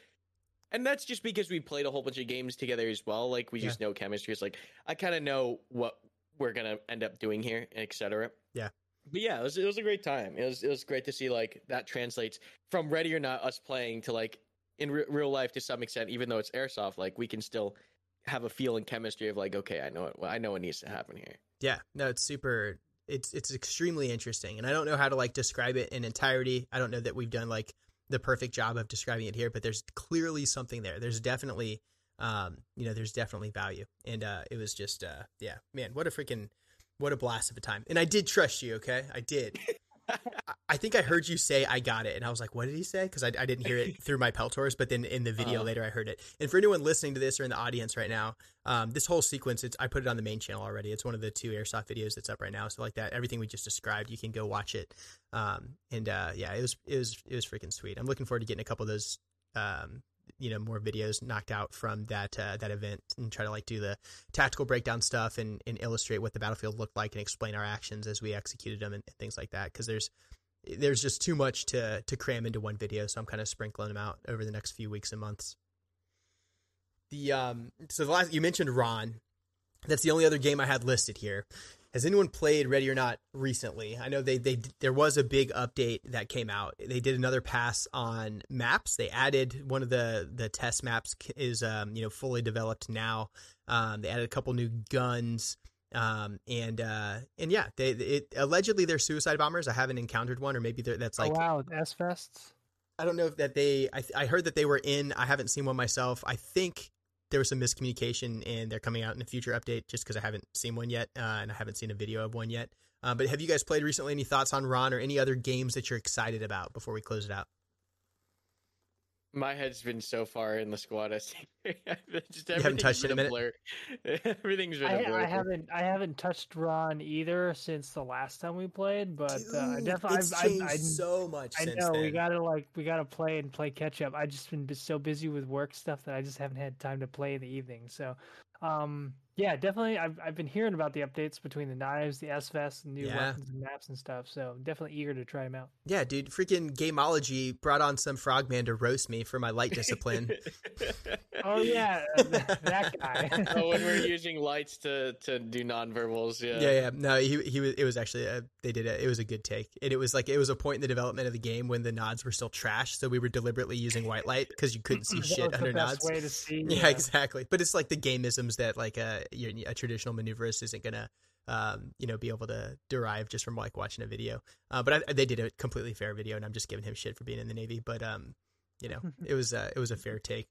and that's just because we played a whole bunch of games together as well. Like we yeah. just know chemistry. It's like I kind of know what we're gonna end up doing here, etc. Yeah. But yeah, it was it was a great time. It was it was great to see like that translates from ready or not us playing to like in re- real life to some extent. Even though it's airsoft, like we can still have a feel and chemistry of like, okay, I know it. I know what needs to happen here. Yeah, no, it's super. It's it's extremely interesting, and I don't know how to like describe it in entirety. I don't know that we've done like the perfect job of describing it here, but there's clearly something there. There's definitely um, you know, there's definitely value. And uh, it was just, uh, yeah, man, what a freaking, what a blast of a time. And I did trust you, okay? I did. I think I heard you say I got it, and I was like, "What did he say?" Because I, I, didn't hear it through my Peltors, but then in the video uh, later I heard it. And for anyone listening to this or in the audience right now, um, this whole sequence, it's I put it on the main channel already. It's one of the two airsoft videos that's up right now. So like that, everything we just described, you can go watch it. Um, and uh, yeah, it was it was it was freaking sweet. I'm looking forward to getting a couple of those um, you know more videos knocked out from that uh, that event and try to like do the tactical breakdown stuff and, and illustrate what the battlefield looked like and explain our actions as we executed them and, and things like that. Because there's there's just too much to to cram into one video so I'm kind of sprinkling them out over the next few weeks and months. The um so the last you mentioned Ron. That's the only other game I had listed here has anyone played Ready or Not recently? I know they they there was a big update that came out. They did another pass on maps. They added one of the the test maps is um, you know fully developed now. Um, they added a couple new guns. Um, and uh, and yeah, they it, allegedly they're suicide bombers. I haven't encountered one, or maybe that's like oh, wow, S vests. I don't know if that they. I I heard that they were in. I haven't seen one myself. I think there was some miscommunication, and they're coming out in a future update. Just because I haven't seen one yet, uh, and I haven't seen a video of one yet. Uh, but have you guys played recently? Any thoughts on Ron or any other games that you're excited about before we close it out? My head's been so far in the squad. I think just you haven't touched it in a blur. Everything's been I, a blur. I haven't. I haven't touched Ron either since the last time we played. But Dude, uh, I definitely. it's I've, changed I've, I've, so much. I since know then. we gotta like we gotta play and play catch up. I just been so busy with work stuff that I just haven't had time to play in the evening. So, um, yeah, definitely. I've I've been hearing about the updates between the knives, the S Vest, and new Yeah. weapons and maps and stuff. So definitely eager to try them out. Yeah, dude, freaking Gameology brought on some frogman to roast me for my light discipline. Oh yeah, uh, that guy. oh, when we're using lights to to do nonverbals, yeah. yeah, yeah. No, he he was. It was actually a, they did it. It was a good take, and it was like it was a point in the development of the game when the nods were still trash, so we were deliberately using white light because you couldn't see shit under the best nods. way to see. Yeah, exactly. But it's like the gameisms that like a a traditional maneuverist isn't gonna. Um, you know, be able to derive just from like watching a video. Uh, but I, they did a completely fair video, and I'm just giving him shit for being in the Navy. But um, you know, it was uh, it was a fair take.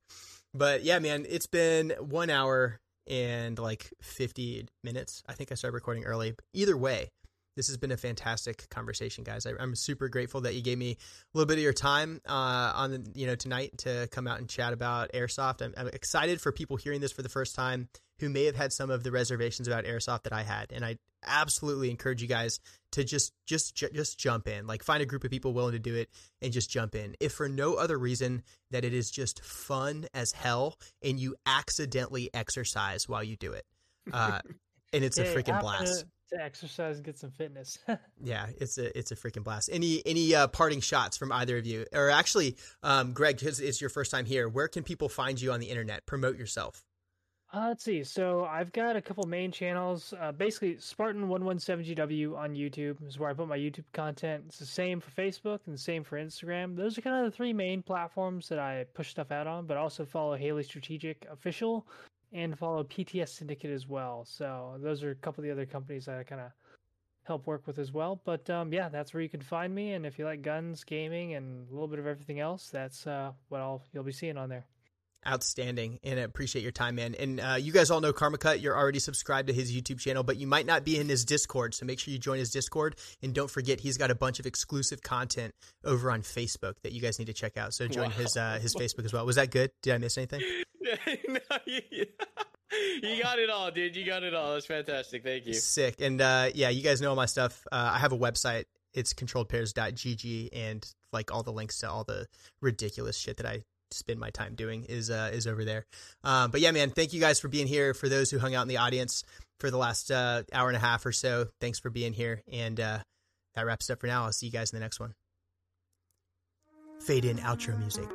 But yeah, man, it's been one hour and like 50 minutes. I think I started recording early. Either way, this has been a fantastic conversation, guys. I, I'm super grateful that you gave me a little bit of your time uh, on the, you know tonight to come out and chat about airsoft. I'm, I'm excited for people hearing this for the first time who may have had some of the reservations about airsoft that I had, and I absolutely encourage you guys to just just ju- just jump in. Like find a group of people willing to do it and just jump in. If for no other reason that it is just fun as hell and you accidentally exercise while you do it. Uh, and it's a freaking blast. To, to exercise and get some fitness. Yeah, it's a it's a freaking blast. Any any uh, parting shots from either of you, or actually, um, Greg, it's, it's your first time here. Where can people find you on the internet? Promote yourself. Uh, let's see. So I've got a couple main channels. Uh, basically, Spartan117GW on YouTube is where I put my YouTube content. It's the same for Facebook and the same for Instagram. Those are kind of the three main platforms that I push stuff out on. But also follow Haley Strategic Official and follow PTS Syndicate as well. So those are a couple of the other companies that I kind of help work with as well. But um, yeah, that's where you can find me. And if you like guns, gaming, and a little bit of everything else, that's uh, what I'll you'll be seeing on there. Outstanding, and I appreciate your time, man. And uh, you guys all know Karmakut. You're already subscribed to his YouTube channel, but you might not be in his Discord, so make sure you join his Discord. And don't forget, he's got a bunch of exclusive content over on Facebook that you guys need to check out. So join Wow. his uh, his Facebook as well. Was that good? Did I miss anything? no, you, you got it all, dude. You got it all. That's fantastic. Thank you. Sick. And uh, yeah, you guys know all my stuff. Uh, I have a website. It's controlledpairs.gg, and like all the links to all the ridiculous shit that I spend my time doing is uh, is over there. Um, but yeah, man, thank you guys for being here. For those who hung out in the audience for the last uh, hour and a half or so, thanks for being here. And uh, that wraps it up for now. I'll see you guys in the next one. Fade in outro music.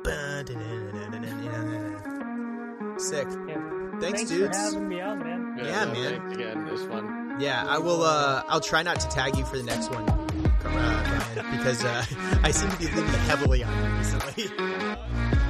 Sick. Yeah. Thanks, Thanks dudes. for having me on, man. Yeah, no, man. Thanks again. It was fun. Yeah, I will. Uh, I'll try not to tag you for the next one, Brian, because uh, I seem to be leaning heavily on you recently.